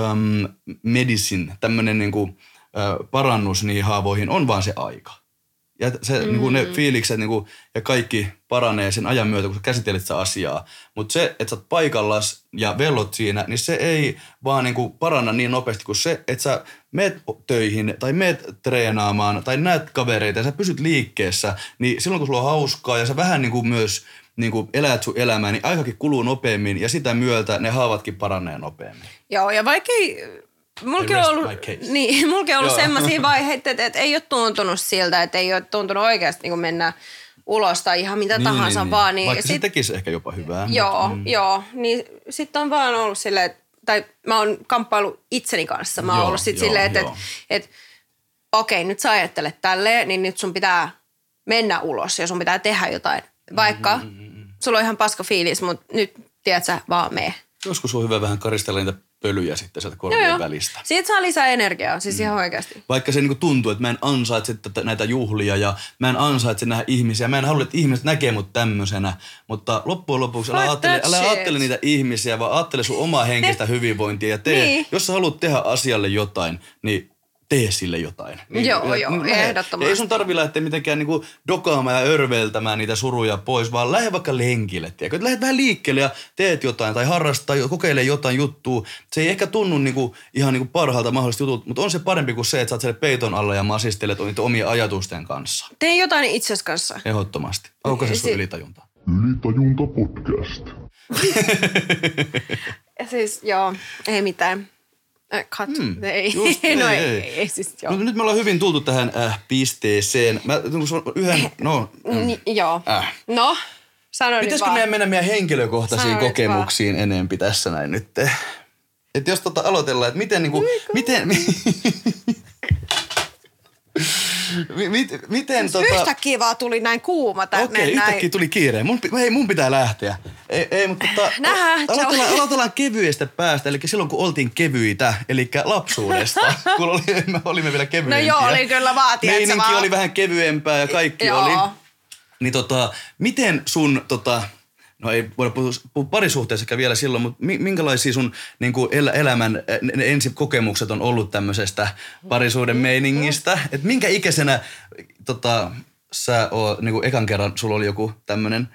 äm, medicine, tämmöinen niinku, ä, parannus niihin haavoihin on vaan se aika. Ja se, mm. niinku, ne fiilikset niinku, ja kaikki paranee sen ajan myötä, kun sä käsittelet sitä asiaa. Mutta se, että sä oot paikallas ja vellot siinä, niin se ei vaan niinku paranna niin nopeasti kuin se, että sä meet töihin tai meet treenaamaan tai näet kavereita ja sä pysyt liikkeessä. Niin silloin kun sulla on hauskaa ja sä vähän niinku myös niinku elät sun elämää, niin aikakin kuluu nopeammin ja sitä myötä ne haavatkin paranee nopeammin. Joo, ja vaikka ei... Mulki on ollut, niin, mulki on ollut semmoisia vaiheita, että, että ei ole tuntunut siltä, että ei ole tuntunut oikeasti niin mennä ulos tai ihan mitä tahansa vaan. Niin Vaikka se sit- tekisi ehkä jopa hyvää. Joo, mut, mm. joo. Niin sitten on vaan ollut silleen, tai mä oon kamppailu itseni kanssa. Mä oon Joo, ollut sit joo, silleen, että et, et, okei, nyt sä ajattelet tälleen, niin nyt sun pitää mennä ulos ja sun pitää tehdä jotain. Vaikka mm, sulla on ihan paska fiilis, mutta nyt tiedät sä, vaan mee. Joskus on hyvä vähän karistella niitä pölyjä sitten sieltä korvien välistä. Siitä saa lisää energiaa, siis ihan oikeasti. Vaikka se niinku tuntuu, että mä en ansaitse tätä, näitä juhlia ja mä en ansaitse nähdä ihmisiä. Mä en halua, että ihmiset näkee mut tämmöisenä. Mutta loppujen lopuksi älä ajattele, älä ajattele niitä ihmisiä, vaan ajattele sun omaa henkistä hyvinvointia. Ja tee, Niin. jos sä haluat tehdä asialle jotain, niin tee sille jotain. Niin, Joo, ja- joo, niin lähde- ehdottomasti. Ei sun tarvi lähteä mitenkään niinku dokaamaan ja örveltämään niitä suruja pois, vaan lähde vaikka lenkille. Tiedätkö? Lähde vähän liikkeelle ja teet jotain tai harrastaa, kokeile jotain juttua. Se ei ehkä tunnu niinku, ihan niinku parhaalta mahdollista jutut, mutta on se parempi kuin se, että sä oot siellä peiton alla ja masistelet niitä omia ajatusten kanssa. Tee jotain itsesi kanssa. Ehdottomasti. Aukaise sun Si- ylitajunta. Ylitajunta podcast. Ja siis joo, ei mitään. Äh, cut. Hmm, ei. just, no ei, ei, ei. ei, ei, siis joo. No, nyt me ollaan hyvin tultu tähän äh, pisteeseen. Mä sun yhden, no, Ni, joo. Äh. No, sano Pitäisikö meidän mennä meidän henkilökohtaisiin Sano kokemuksiin enempi tässä näin nyt? Että jos tota aloitellaan, että miten niinku, miten, Mi- mit, miten tota... Yhtäkkiä vaan tuli näin kuuma tänne. Okei, näin. yhtäkkiä tuli kiire. Mun, hei, mun pitää lähteä. Ei, ei mutta tota, Nähdään, aloitellaan, aloitellaan kevyestä päästä, eli silloin kun oltiin kevyitä, eli lapsuudesta, kun oli, me olimme vielä kevyempiä. No joo, oli kyllä vaatia, Meininki vaan- oli vähän kevyempää ja kaikki Joo. oli. Niin tota, miten sun tota, No ei voida puhua, parisuhteessakaan vielä silloin, mutta mi- minkälaisia sun niin kuin el- elämän eh, ne, ne ensi kokemukset on ollut tämmöisestä parisuuden meiningistä? Et minkä ikäisenä tota, sä oot, niin kuin ekan kerran sulla oli joku tämmöinen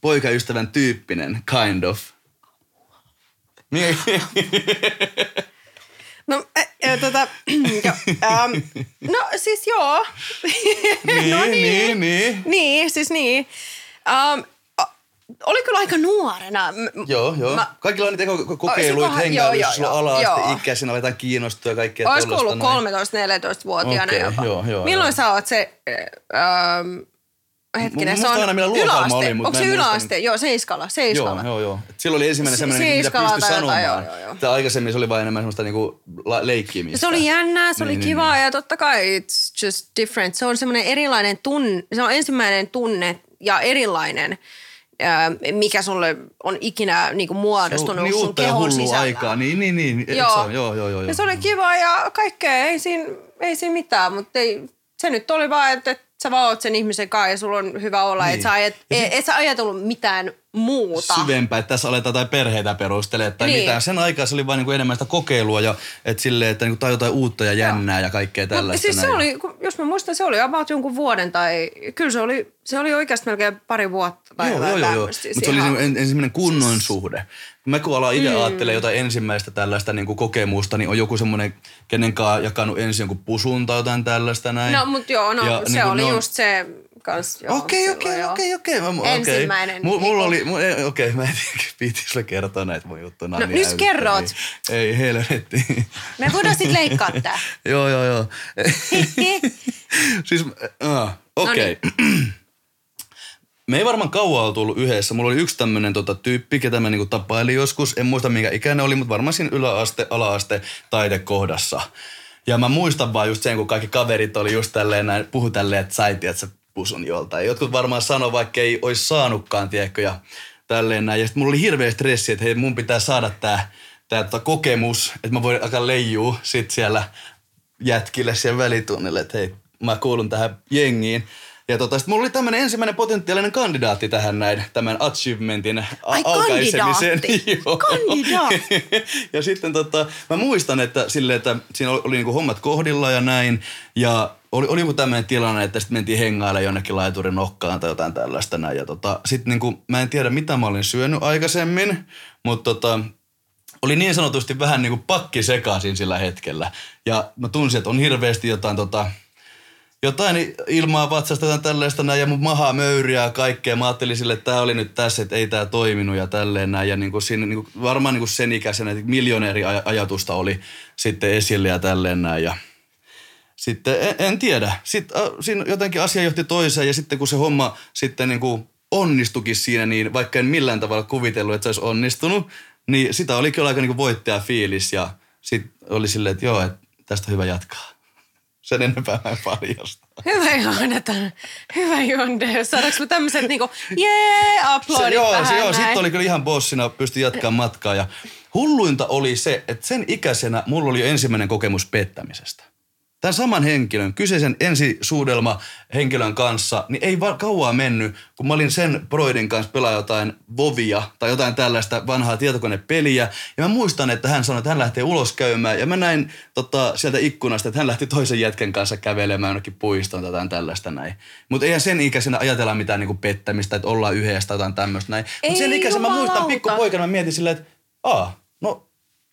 poikaystävän tyyppinen kind of? Mi- No, äh, tota, jo, ähm, no siis joo. niin, no niin, niin. Niin, siis niin. Ähm, oli kyllä aika nuorena. M- Joo, joo. Mä, Kaikilla on niitä ko- kokeiluita, Olisikohan- hengailuja, jos sulla ala ikäisenä aletaan kiinnostua ja kaikkea Olisiko ollut näin. 13-14-vuotiaana Okei, jopa? joo, joo, Milloin joo. sä oot se... Äh, ähm, hetkinen, se on aina millä yläaste. olin, mutta Onko se yläaste? Joo, seiskalla, seiskalla. Joo, joo, joo. Silloin oli ensimmäinen Se- semmoinen, mitä pystyi jotain, sanomaan. joo, joo, joo. Että aikaisemmin se oli vain enemmän semmoista niinku leikkimistä. Se oli jännää, se oli Niin, niin, kivaa niin. ja totta kai it's just different. Se on semmoinen erilainen tunne, se on ensimmäinen tunne ja erilainen, mikä sulle on ikinä niinku muodostunut niin sun kehon sisällä. aikaa. Niin, niin, niin. Joo. se ole? joo, joo, joo. joo. Ja se oli kiva ja kaikkea, ei siinä, ei siinä mitään, mutta ei, se nyt oli vaan, että, että sä vaan oot sen ihmisen kanssa ja sulla on hyvä olla, Niin. että sä ajat, Ja et, et sä ajatellut mitään muuta. syvempää, että tässä aletaan jotain perheitä perustelemaan tai Niin. mitään. Sen aikaa se oli vain niinku enemmän sitä kokeilua ja että silleen, että niinku tai jotain uutta ja jännää ja kaikkea Mut tällaista. siis se oli, jos mä muistan, se oli about jonkun vuoden tai kyllä se oli, se oli oikeasti melkein pari vuotta tai Joo, joo, joo, joo. tämmöistä. Mutta se oli ensimmäinen kunnon suhde. Mä kun alan itse mm. ajattelemaan jotain ensimmäistä tällaista niinku kokemusta, niin on joku semmoinen, kenen kanssa jakanut ensin jonkun pusun tai jotain tällaista näin. No, mutta joo, no, Ja se niinku oli on- just se Okei, okei, okei, okei. Mä- okei. Ensimmäinen Mu- Mulla oli, mu- ei, okei, mä en tiedä, piti sulle kertoa näitä mun juttuja. No, nyt kerrot. Ei, helvetti. Me voidaan sit leikkaa tää. joo, joo, joo. siis, uh, okei. Noniin. Me ei varmaan kauan ole tullut yhdessä. Mulla oli yksi tämmönen tota, tyyppi, ketä mä niinku tapailin joskus. En muista minkä ikäinen oli, mutta varmaan siinä yläaste, alaaste taidekohdassa. Ja mä muistan vaan just sen, kun kaikki kaverit oli just tälleen näin, puhu tälleen, että että sä pusun joltain. Jotkut varmaan sanoi, vaikka ei olisi saanutkaan, tiedätkö, ja tälleen näin. Ja sitten mulla oli hirveä stressi, että hei, mun pitää saada tää, tää tota kokemus, että mä voin alkaa leijuu sit siellä jätkille siellä välitunnille, että hei, mä kuulun tähän jengiin. Ja tota, sit mulla oli tämmönen ensimmäinen potentiaalinen kandidaatti tähän näin, tämän achievementin Ai, kandidaatti. Ja sitten tota, mä muistan, että silleen, että siinä oli, oli niinku hommat kohdilla ja näin. Ja oli, oli joku tämmöinen tilanne, että sitten mentiin hengaille jonnekin laiturin nokkaan tai jotain tällaista näin. Ja tota, sitten niinku, mä en tiedä mitä mä olin syönyt aikaisemmin, mutta tota, oli niin sanotusti vähän niin kuin pakki sekaisin sillä hetkellä. Ja mä tunsin, että on hirveästi jotain tota, jotain ilmaa vatsasta jotain tällaista näin ja mun maha möyriä ja kaikkea. Mä ajattelin sille, että tää oli nyt tässä, että ei tää toiminut ja tälleen näin. Ja niin kuin siinä, niin kuin, varmaan niin kuin sen ikäisenä, että miljonääri aj- ajatusta oli sitten esille ja tälleen näin. Ja sitten en, en tiedä. Sitten äh, siinä jotenkin asia johti toiseen ja sitten kun se homma sitten niin kuin onnistukin siinä, niin vaikka en millään tavalla kuvitellut, että se olisi onnistunut, niin sitä oli kyllä aika niin kuin voittajafiilis ja sitten oli silleen, että joo, että tästä on hyvä jatkaa. Sen enempää mä en paljasta. Hyvä Joonatan. Hyvä Jonde. Saadaanko me tämmöiset niinku, jee, Se, aplodit joo, vähän se, joo, sitten oli kyllä ihan bossina, pystyi jatkamaan matkaa. Ja hulluinta oli se, että sen ikäisenä mulla oli jo ensimmäinen kokemus pettämisestä. Tämän saman henkilön, kyseisen ensisuudelma henkilön kanssa, niin ei vaan kauaa mennyt, kun mä olin sen broidin kanssa pelaa jotain Vovia tai jotain tällaista vanhaa tietokonepeliä. Ja mä muistan, että hän sanoi, että hän lähtee ulos käymään. Ja mä näin tota, sieltä ikkunasta, että hän lähti toisen jätken kanssa kävelemään jonnekin puistoon tai jotain tällaista näin. Mutta eihän sen ikäisenä ajatella mitään niinku pettämistä, että ollaan yhdessä tai jotain tämmöistä näin. Mutta sen ikäisenä mä muistan pikkupoikana mä mietin silleen, että aa, no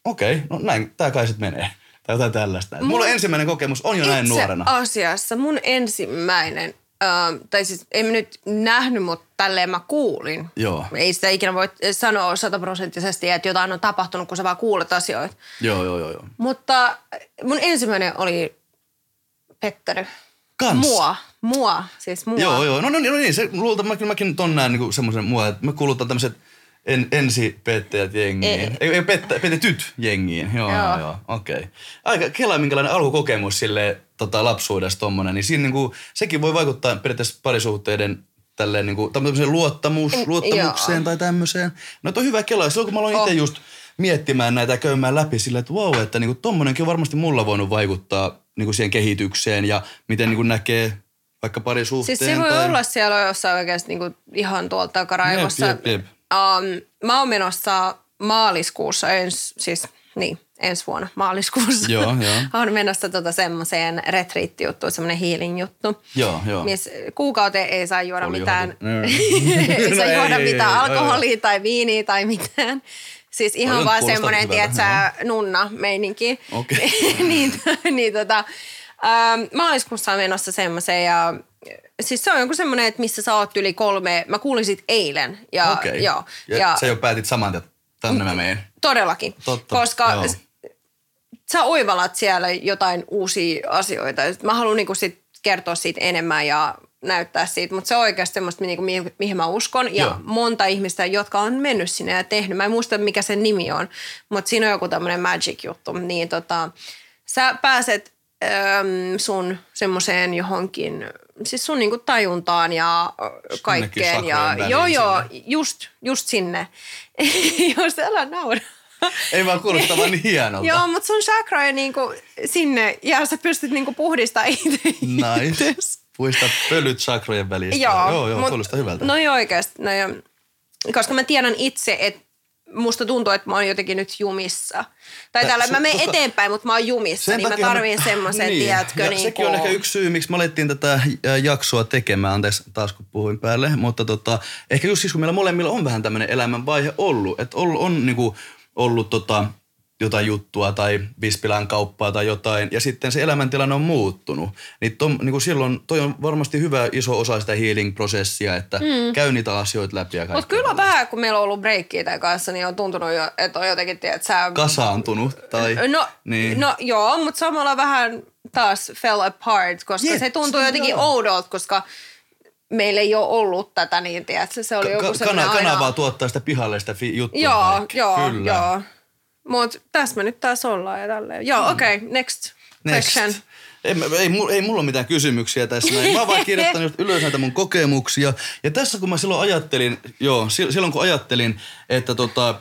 okei, okay, no näin, tää kai sit menee. Tai jotain tällaista. Mulla ensimmäinen kokemus on jo näin nuorena. asiassa mun ensimmäinen, äh, tai siis en mä nyt nähnyt, mutta tälleen mä kuulin. Joo. Ei sitä ikinä voi sanoa sataprosenttisesti, että jotain on tapahtunut, kun sä vaan kuulet asioita. Joo, joo, joo, joo. Mutta mun ensimmäinen oli Petteri. Kans. Mua. Mua. Siis mua. Joo, joo. No, no, niin, no niin, se, luulta, mäkin, mäkin ton näen niinku semmoisen mua, että me kulutan tämmöiset en, ensi pettäjät jengiin. Ei. Ei, pettä, petetyt jengiin. Joo, joo, Joo. okei. Okay. Aika kelaa minkälainen alkukokemus sille tota, lapsuudesta tommonen. Niin siinä niinku, sekin voi vaikuttaa periaatteessa parisuhteiden tälleen niinku, luottamus, luottamukseen joo. tai tämmöiseen. No on hyvä kelaa. Silloin kun mä aloin itse Oh. just miettimään näitä käymään läpi silleen, että wow, että niinku tommonenkin on varmasti mulla voinut vaikuttaa niinku siihen kehitykseen ja miten niinku näkee vaikka parisuhteen. Siis se voi tai... olla siellä jossain oikeasti niinku ihan tuolta takaraivossa. Jep, jep, jep. Um, mä oon menossa maaliskuussa, ens, siis niin, ensi vuonna maaliskuussa. Joo, joo. on menossa tota semmoiseen retriittijuttuun, semmoinen healing juttu. Joo, joo. Missä kuukauteen ei saa juoda Oli mitään, ei saa No ei, juoda ei, mitään ei, alkoholia tai viiniä tai mitään. Siis ihan vaan semmoinen, tiedätkö, nunna meininki. Okei. niin, niin tota, ähm, maaliskuussa on menossa semmoiseen ja siis se on joku semmoinen, että missä sä oot yli kolme, mä kuulin sit eilen. Ja, Okei. joo, Ja, ja sä jo päätit saman että tänne mä menen. Todellakin. Totta, Koska joo. sä oivallat siellä jotain uusia asioita. Mä haluan niinku sit kertoa siitä enemmän ja näyttää siitä, mutta se on oikeasti semmoista, niinku, mihin, mihin mä uskon. Ja Joo. monta ihmistä, jotka on mennyt sinne ja tehnyt. Mä en muista, mikä sen nimi on, mutta siinä on joku tämmöinen magic-juttu. Niin tota, sä pääset äm, sun semmoiseen johonkin, siis sun niinku tajuntaan ja kaikkeen. Ja, joo, joo, sinne. just, just sinne. Jos älä naura. Ei vaan kuulostaa vaan niin hienolta. Joo, mutta sun chakroja niinku sinne ja sä pystyt niinku puhdistamaan itse. Nice. Puista pölyt sakrojen välistä. Joo, joo, joo mut- kuulostaa hyvältä. No joo oikeasti. No joo. Koska mä tiedän itse, että musta tuntuu, että mä oon jotenkin nyt jumissa. Tai Tä- täällä mä menen koska- eteenpäin, mutta mä oon jumissa, niin mä tarviin semmoisen, niin. tiedätkö, ja niin sekin on ehkä yksi syy, miksi me alettiin tätä ä, jaksoa tekemään, anteeksi taas kun puhuin päälle, mutta tota, ehkä just siis kun meillä molemmilla on vähän tämmöinen elämänvaihe ollut, että on, on niinku ollut tota, jotain juttua tai Vispilän kauppaa tai jotain, ja sitten se elämäntilanne on muuttunut. Niin, tom, niin kuin silloin toi on varmasti hyvä iso osa sitä healing-prosessia, että mm. käy niitä asioita läpi ja. Mutta kyllä vähän, kun meillä on ollut breikkiä tämän kanssa, niin on tuntunut jo, että on jotenkin, tiedät sä... Kasaantunut tai... No, niin. no joo, mutta samalla vähän taas fell apart, koska Jep, se tuntuu se- jotenkin joo. oudolta, koska meillä ei ole ollut tätä, niin tiedätkö, se oli joku semmoinen kana- aina... kanavaa tuottaa sitä pihalle sitä fi- juttua. Joo, joo, Kyllä. joo. Mutta tässä me nyt taas ollaan ja tälleen. Joo, okei, okay, next, Next. section. Ei, ei, mulla, ei mulla ole mitään kysymyksiä tässä näin. Mä oon vaan kirjoittanut ylös näitä mun kokemuksia. Ja tässä kun mä silloin ajattelin, joo, si- silloin kun ajattelin, että tota,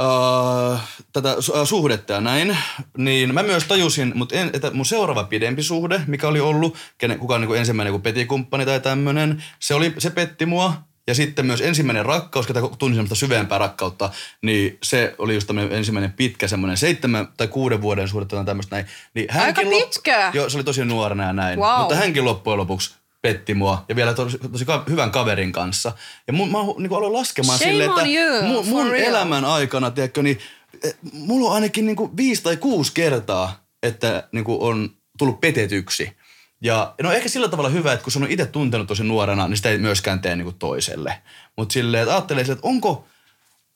Uh, tätä äh, suhdetta ja näin, niin mä myös tajusin, mutta en, että mun seuraava pidempi suhde, mikä oli ollut, kenen, kuka on niin ensimmäinen kuin petikumppani tai tämmönen, se, oli, se petti mua. Ja sitten myös ensimmäinen rakkaus, ketä tunsin semmoista syvempää rakkautta, niin se oli just tämmöinen ensimmäinen pitkä semmoinen seitsemän tai kuuden vuoden suhde tai tämmöistä näin. Niin Aika lop- pitkä. Joo, se oli tosi nuorena ja näin. Wow. Mutta hänkin loppujen lopuksi petti mua ja vielä tosi, tosi ka- hyvän kaverin kanssa. Ja mun, mä niin aloin laskemaan Shame silleen, että you, mun, mun real. elämän aikana, tiedätkö, niin eh, mulla on ainakin niin kuin viisi tai kuusi kertaa, että niin kuin on tullut petetyksi. Ja no ehkä sillä tavalla hyvä, että kun se on itse tuntenut tosi nuorena, niin sitä ei myöskään tee niin toiselle. Mutta silleen, että ajattelee että onko,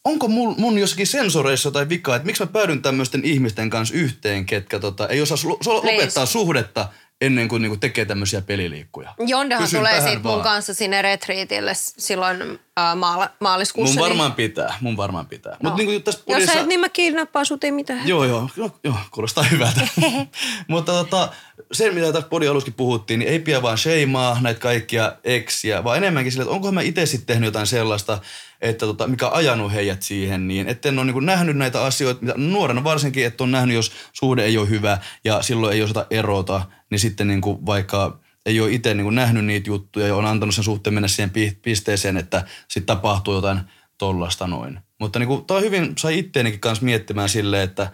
onko mun, mun jossakin sensoreissa jotain vikaa, että miksi mä päädyn tämmöisten ihmisten kanssa yhteen, ketkä tota, ei osaa su- lopettaa suhdetta ennen kuin niinku tekee tämmöisiä peliliikkuja. Jondehan Kysyn tulee sitten mun kanssa sinne retriitille silloin äh, maala- maaliskuussa. Mun niin- varmaan pitää, mun varmaan pitää. No. Mutta niinku tässä Jos podissa... sä et, niin mä kidnappaan sut, ei mitään. Joo, joo, joo, joo kuulostaa hyvältä. Mutta tota, se, mitä tässä podin aluskin puhuttiin, niin ei pidä vaan sheimaa näitä kaikkia eksiä, vaan enemmänkin sillä, että onkohan mä itse sitten tehnyt jotain sellaista, että tota, mikä on ajanut heidät siihen niin, että en ole niin nähnyt näitä asioita, mitä nuorena varsinkin, että on nähnyt, jos suhde ei ole hyvä ja silloin ei osata erota, niin sitten niin kuin vaikka ei ole itse niin kuin nähnyt niitä juttuja ja on antanut sen suhteen mennä siihen pi- pisteeseen, että sitten tapahtuu jotain tollasta noin. Mutta niin kuin, toi hyvin sai itteenikin kanssa miettimään silleen, että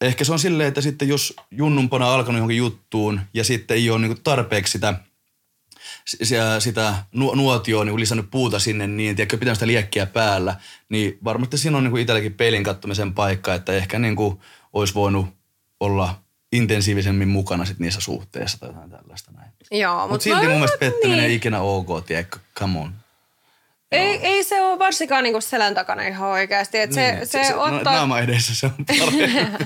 ehkä se on silleen, että sitten jos junnumpana alkanut johonkin juttuun ja sitten ei ole niin tarpeeksi sitä, sitä, sitä nu- nuotioa niin lisännyt puuta sinne, niin tiedätkö, pitää sitä liekkiä päällä, niin varmasti siinä on niin itselläkin peilin kattomisen paikka, että ehkä niin kuin olisi voinut olla intensiivisemmin mukana sit niissä suhteissa tai jotain tällaista näin. Joo, Mutta mut silti mä- mun mielestä pettäminen niin. ei ikinä ok, tiedätkö, come on. Ei, ei se ole varsinkaan niinku selän takana ihan oikeasti. Et se, Niin, se, se, no, ottaa, Naama edessä se on parempi.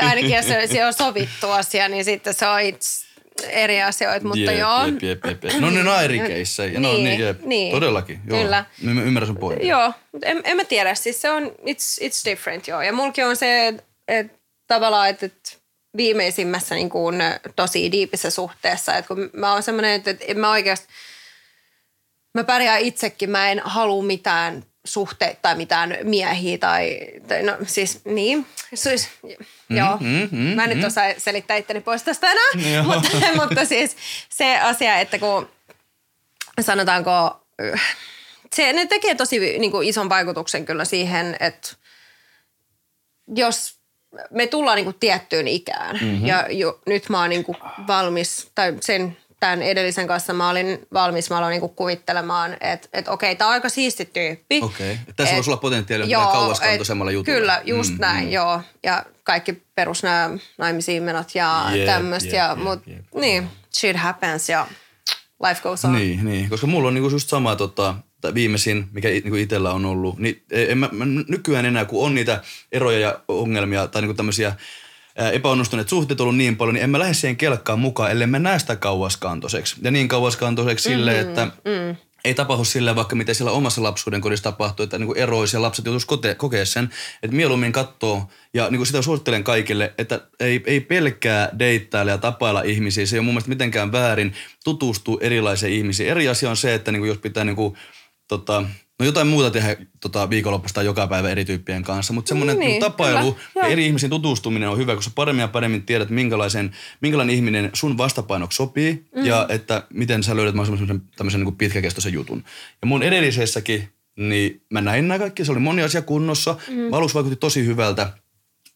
ainakin jos se, se on sovittu asia, niin sitten se on it's, eri asioita, mutta Jep, joo. Jep, jep, jep, jep. No ne on eri keissejä. No, Niin, niin, jep. niin. Todellakin. Joo. Kyllä. Mä mä ymmärrän sun pointin. Joo, mutta en, en mä tiedä. Siis se on, it's, it's different joo. Ja mulki on se, että et, tavallaan, että et viimeisimmässä niin kuin, tosi diipissä suhteessa, että kun mä oon semmoinen, että, että en mä oikeasti, mä pärjään itsekin, mä en halua mitään suhteita tai mitään miehiä tai, tai no siis niin. Siis, joo, mm, mm, mä en nyt osaa selittää itteni pois tästä enää, Joo. mutta, mutta siis se asia, että kun sanotaanko, se, ne tekee tosi niin kuin ison vaikutuksen kyllä siihen, että jos me tullaan niin kuin tiettyyn ikään mm-hmm. ja jo, nyt mä oon niin kuin valmis, tai sen tämän edellisen kanssa mä olin valmis, mä aloin niin kuin kuvittelemaan, että, että okei, tämä on aika siisti tyyppi. Okei. Tässä Et- voisi olla potentiaalia Joo, kauaskantoisemmalla et jutulla. Kyllä, just Mm, näin, mm. joo. Ja kaikki perus nämä naimisiin menot ja Jep, tämmöistä. jep, Ja, jep, mut jep. niin, shit happens ja life goes on. Niin, niin, koska mulla on niinku just sama tota, tai viimeisin, mikä niinku itsellä on ollut, niin en mä, mä nykyään enää, kun on niitä eroja ja ongelmia tai niinku tämmöisiä epäonnistuneet suhteet ollut niin paljon, niin en mä lähde siihen kelkkaan mukaan, ellei mä näe sitä kauaskantoiseksi. Ja niin kauaskantoiseksi Mm-hmm, silleen, että mm. ei tapahdu silleen vaikka mitä siellä omassa lapsuuden kodissa tapahtuu, että niinku eroisi ja lapset joutuisi kote- kokea sen, että mieluummin katsoo ja niinku sitä suosittelen kaikille, että ei, ei pelkkää deittailla ja tapailla ihmisiä, se ei ole mun mielestä mitenkään väärin tutustua erilaisiin ihmisiin. Eri asia on se, että niinku jos pitää niinku, tota, no jotain muuta tehdä tota, viikonloppuista joka päivä eri tyyppien kanssa, mutta semmoinen Niin, niin, tapailu kyllä, ja joo. eri ihmisiin tutustuminen on hyvä, koska paremmin ja paremmin tiedät, minkälaisen, minkälainen ihminen sun vastapainoksi sopii mm. ja että miten sä löydät mahdollisimman tämmöisen niin pitkäkestoisen jutun. Ja mun edellisessäkin, niin mä näin nämä kaikki, se oli moni asia kunnossa, mm. aluksi vaikutti tosi hyvältä,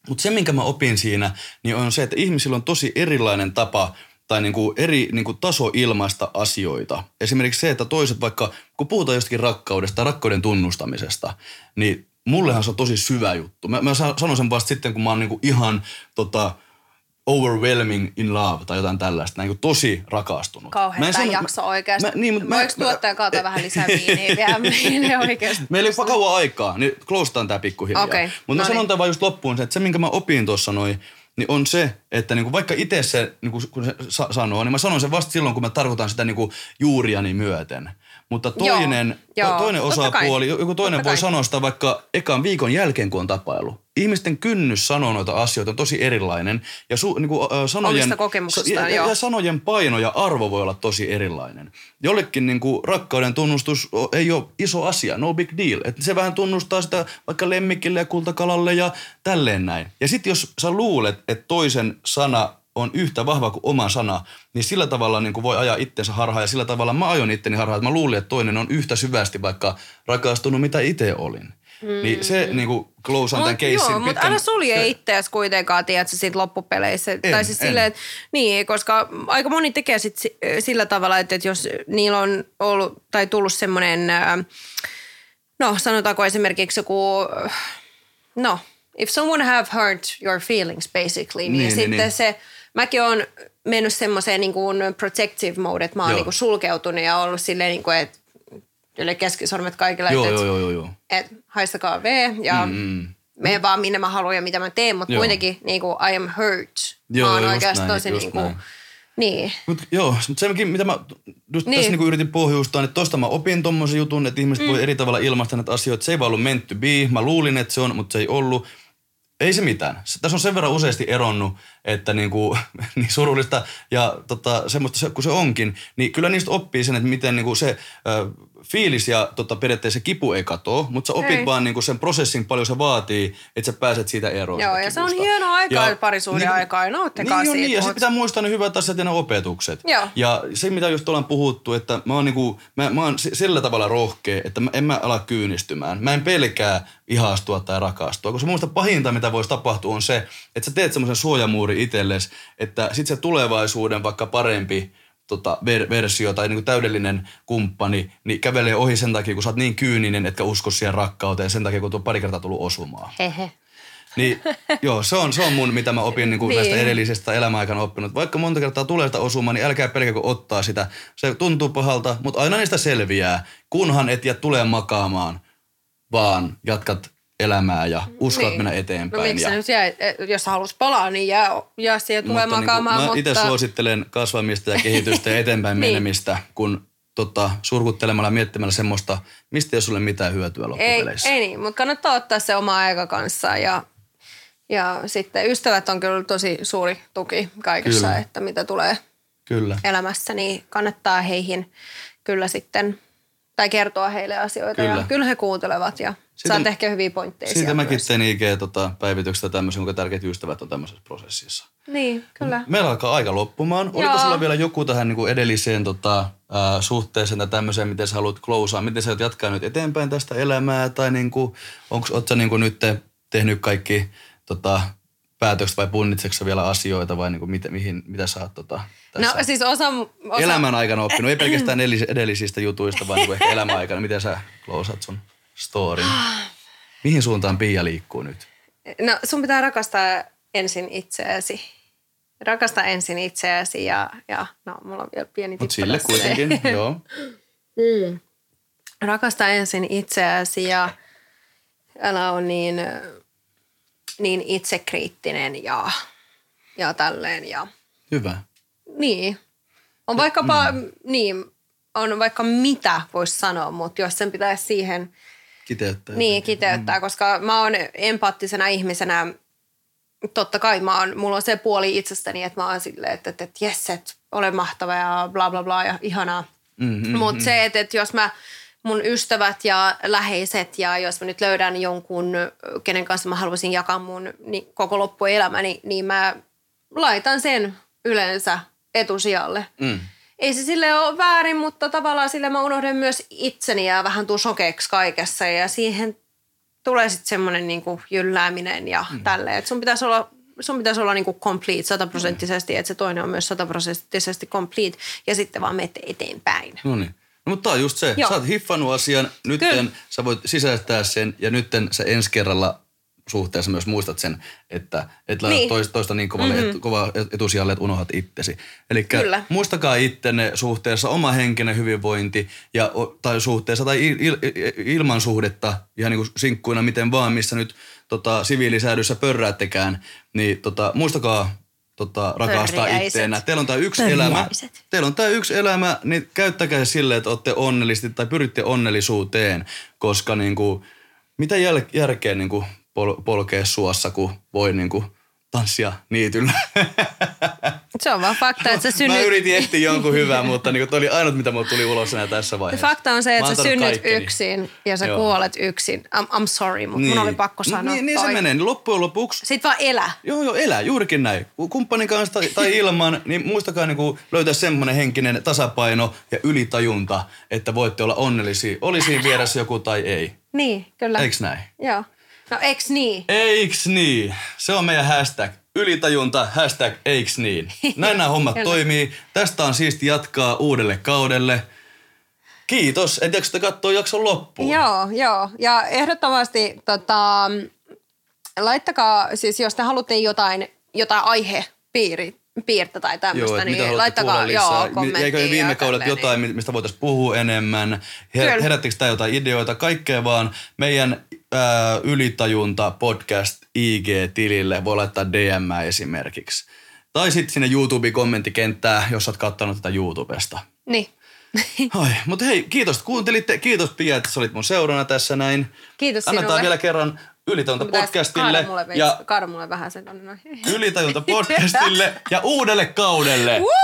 mutta se, minkä mä opin siinä, niin on se, että ihmisillä on tosi erilainen tapa tai niinku eri niinku taso ilmaista asioita. Esimerkiksi se, että toiset vaikka, kun puhutaan jostakin rakkaudesta tai rakkauden tunnustamisesta, niin mullehan se on tosi syvä juttu. Mä, mä sa- sanon sen vasta sitten, kun mä oon niinku ihan tota, overwhelming in love tai jotain tällaista, niin kuin tosi rakastunut. Mä Kauhean en tämä sano- jakso oikeasti. Mä, niin, mutta Voiko tuottaja kaataa vähän lisää viiniä vielä? Meille oikeasti. Meillä ei ole kauan aikaa, niin closetaan tämä pikkuhiljaa. Okei, Mutta no mä sanon niin. tämän vaan just loppuun, se, että se minkä mä opin tuossa noin, niin on se, että niinku vaikka itse se, niinku, kun se sa- sanoo, niin mä sanon sen vasta silloin, kun mä tarkoitan sitä niinku juuriani myöten. Mutta toinen, Joo, to, toinen osapuoli, joku toinen voi kai. sanoa sitä vaikka ekan viikon jälkeen, kun on tapailu. Ihmisten kynnys sanoa noita asioita on tosi erilainen. Ja su, niinku, äh, sanojen, ja, joo. ja sanojen paino ja arvo voi olla tosi erilainen. Jollekin niin kuin, rakkauden tunnustus ei ole iso asia, no big deal. Et se vähän tunnustaa sitä vaikka lemmikille ja kultakalalle ja tälleen näin. Ja sitten jos sä luulet, että toisen sana on yhtä vahva kuin oma sana, niin sillä tavalla niin kuin voi ajaa itsensä harhaan ja sillä tavalla mä ajon itteni harhaan, että mä luulin, että toinen on yhtä syvästi vaikka rakastunut, mitä itse olin. Mm. Niin se niin kuin close on tämän keissin. joo, mutta älä sulje itseäsi kuitenkaan, tiedätkö, siitä loppupeleissä. En, tai siis en. silleen, että, niin, koska aika moni tekee sit si- sillä tavalla, että, että jos niillä on ollut tai tullut semmoinen, no sanotaanko esimerkiksi joku, no, if someone have hurt your feelings basically, niin, Niin, niin niin, sitten niin. se, mäkin on mennyt semmoiseen niin kuin protective mode, että mä oon Joo. niin kuin sulkeutunut ja ollut silleen, niin kuin, että yle keskisormet kaikilla, Joo, että, joo, joo, joo, joo. että haistakaa V ja mm. mene vaan minne mä haluan ja mitä mä teen, mutta Joo. kuitenkin niin kuin, I am hurt. Joo, mä oon oikeasti näin, tosi niin kuin, näin. niin. Mut joo, mutta sekin, mitä mä just Niin. tässä niinku yritin pohjustaa, että tosta mä opin tommosen jutun, että ihmiset mm. voi eri tavalla ilmaista näitä asioita. Se ei vaan ollut meant to be. Mä luulin, että se on, mutta se ei ollut. Ei se mitään. Se- Tässä on sen verran useasti eronnut, että niinku, niin surullista ja tota, semmoista se, kun se onkin, niin kyllä niistä oppii sen, että miten niinku se ö, fiilis ja tota, periaatteessa se kipu ei katoa, mutta sä opit Ei. vaan niinku sen prosessin paljon se vaatii, että sä pääset siitä eroon. Joo, ja se on hieno aika, Ja parisuuden niinku- aikaa, ja nauttikaa niin, siitä, Niin, ja mut- sitten pitää muistaa ne hyvät asiat ja ne opetukset. Joo. Ja se, mitä just ollaan puhuttu, että mä oon, niinku, mä, mä oon sillä tavalla rohkea, että mä, en mä ala kyynistymään. Mä en pelkää ihastua tai rakastua, koska mun pahinta, mitä voisi tapahtua, on se, että sä teet semmoisen suojamuuri itsellesi, että sit se tulevaisuuden vaikka parempi tota, ver- versio tai niinku täydellinen kumppani, niin kävelee ohi sen takia, kun sä oot niin kyyninen, etkä usko siihen rakkauteen, sen takia, kun tuo pari kertaa tullut osumaan. Hehe. Niin, joo, se on, se on mun, mitä mä opin niin kuin Niin. näistä edellisestä elämäaikana oppinut. Vaikka monta kertaa tulee sitä osumaan, niin älkää pelkäkö ottaa sitä. Se tuntuu pahalta, mutta aina niistä selviää, kunhan et jää tulee makaamaan, vaan jatkat elämää ja uskallat Niin. mennä No eteenpäin. miksi ja, nyt jää, eh, jos halus palaa, niin jää, jää siihen tulee mutta makaamaan, mä mutta... itse suosittelen kasvamista ja kehitystä ja eteenpäin Niin. menemistä, kun tota, surkuttelemalla ja miettimällä semmoista, mistä ei ole sulle mitään hyötyä ei, loppupeleissä. ei niin, mutta kannattaa ottaa se oma aika kanssa ja, ja sitten ystävät on kyllä tosi suuri tuki kaikessa, Kyllä. että mitä tulee Kyllä. elämässä, niin kannattaa heihin kyllä sitten, tai kertoa heille asioita Kyllä. ja kyllä he kuuntelevat ja Siitä- saat ehkä hyviä pointteja Siitä mäkin myös. tein IG-päivityksestä tämmöisen, kuinka tärkeät ystävät on tämmöisessä prosessissa. Niin, kyllä. Meillä alkaa aika loppumaan. Oliko Joo. sulla vielä joku tähän niin kuin edelliseen tota, ää, suhteeseen tai tämmöiseen, miten sä haluat closea? Miten sä oot jatkaa nyt eteenpäin tästä elämää? Tai niin kuin, onko, sä niin kuin nyt tehnyt kaikki tota, päätökset vai punnitseeko sä vielä asioita vai niin kuin mitä, mihin, mitä sä oot tota, tässä No siis osa... osa elämän aikana oppinut? Ei pelkästään edellis- edellisistä jutuista, vaan niin kuin ehkä elämän aikana. Miten sä closeat sun storyn? Mihin suuntaan Pia liikkuu nyt? No sun pitää rakastaa ensin itseäsi. Rakasta ensin itseäsi ja, ja no mulla on vielä pieni Mutta tippa sille kuitenkin, joo. Rakasta ensin itseäsi ja älä ole niin, niin itsekriittinen ja, ja tälleen. Ja, Hyvä. niin. On vaikkapa, mm. niin, on vaikka mitä voisi sanoa, mutta jos sen pitäisi siihen Kiteyttää. Niin, kiteyttää, koska mä oon empaattisena ihmisenä, totta kai mä oon, mulla on se puoli itsestäni, että mä oon silleen, että, että, että jes, että olen mahtava ja bla bla bla ja ihanaa. Mm-hmm. Mutta se, että, että jos mä mun ystävät ja läheiset ja jos mä nyt löydän jonkun, kenen kanssa mä haluaisin jakaa mun niin koko loppuelämäni, niin mä laitan sen yleensä etusijalle. Mm. Ei se sille ole väärin, mutta tavallaan sille mä unohdan myös itseni ja vähän tuun sokeeksi kaikessa ja siihen tulee sitten semmoinen niinku jyllääminen ja mm. tälleen. Et sun pitäisi olla, sun pitäisi olla niinku complete sataprosenttisesti, että se toinen on myös sataprosenttisesti complete ja sitten vaan menette eteenpäin. No niin. No, mutta tää on just se. Joo. Sä oot hiffannut asian, Kyllä. nytten sä voit sisäistää sen ja nytten sä ensi kerralla suhteessa myös muistat sen, että et laita Niin. toista, toista niin kovalle, mm-hmm. et, kova etusijalle, että unohdat itsesi. Eli Kyllä. muistakaa ittenne suhteessa oma henkinen hyvinvointi ja, tai suhteessa tai il, il, il, ilman suhdetta, ihan niin kuin sinkkuina miten vaan, missä nyt tota, siviilisäädössä pörräättekään, niin tota, muistakaa tota, rakastaa itteennä. Teillä on tämä yksi elämä. Teillä on tämä yksi elämä, niin käyttäkää se silleen, että olette onnellisesti tai pyritte onnellisuuteen, koska niin kuin, mitä jäl- järkeä niin kuin pol- polkea suossa, kun voi niin kuin tanssia niityllä. Se on vaan fakta, että sä Mä synnyt... yritin etsiä jonkun hyvää, mutta niin toi oli ainut, mitä mulle tuli ulos enää tässä vaiheessa. Fakta on se, Mä että sä synnyt kaikkeni. yksin ja sä Joo. kuolet yksin. I'm, I'm sorry, mutta mun oli pakko sanoa Niin, niin se toi. menee. Niin loppujen lopuksi Sitten vaan elä. Joo, joo, elää juurikin näin. Kumppanin kanssa tai, tai ilman, niin muistakaa niin kuin löytää semmoinen henkinen tasapaino ja ylitajunta, että voitte olla onnellisia. Oli siinä vieressä joku tai ei. Niin, kyllä. Eiks näin? Joo. No eiks niin? Eiks niin? Se on meidän hashtag. Ylitajunta, hashtag eiks niin. Näin nämä hommat toimii. Tästä on siisti jatkaa uudelle kaudelle. Kiitos, et jaksatte katsoa jakson loppuun. Joo, joo. Ja ehdottomasti tota, laittakaa, siis jos te haluatte jotain, jotain aihepiiri, piirtä tai tämmöistä, Joo, niin laittakaa joo, kommenttia. Jäikö ja viime kaudet tälleen, jotain, niin. mistä voitaisiin puhua enemmän? Her- herättikö tämä jotain ideoita? Kaikkea vaan meidän ää, ylitajunta podcast IG-tilille voi laittaa DM esimerkiksi. Tai sitten sinne YouTube-kommenttikenttää, jos olet katsonut tätä YouTubesta. Niin. Ai, mutta hei, kiitos että kuuntelitte. Kiitos Pia, että sä olit mun seurana tässä näin. Kiitos Annetaan sinulle. vielä kerran Ylitajunta podcastille Kaada mulle, ja... ja kaada mulle vähän sen tonne noin. Ylitajunta podcastille ja uudelle kaudelle. Woo!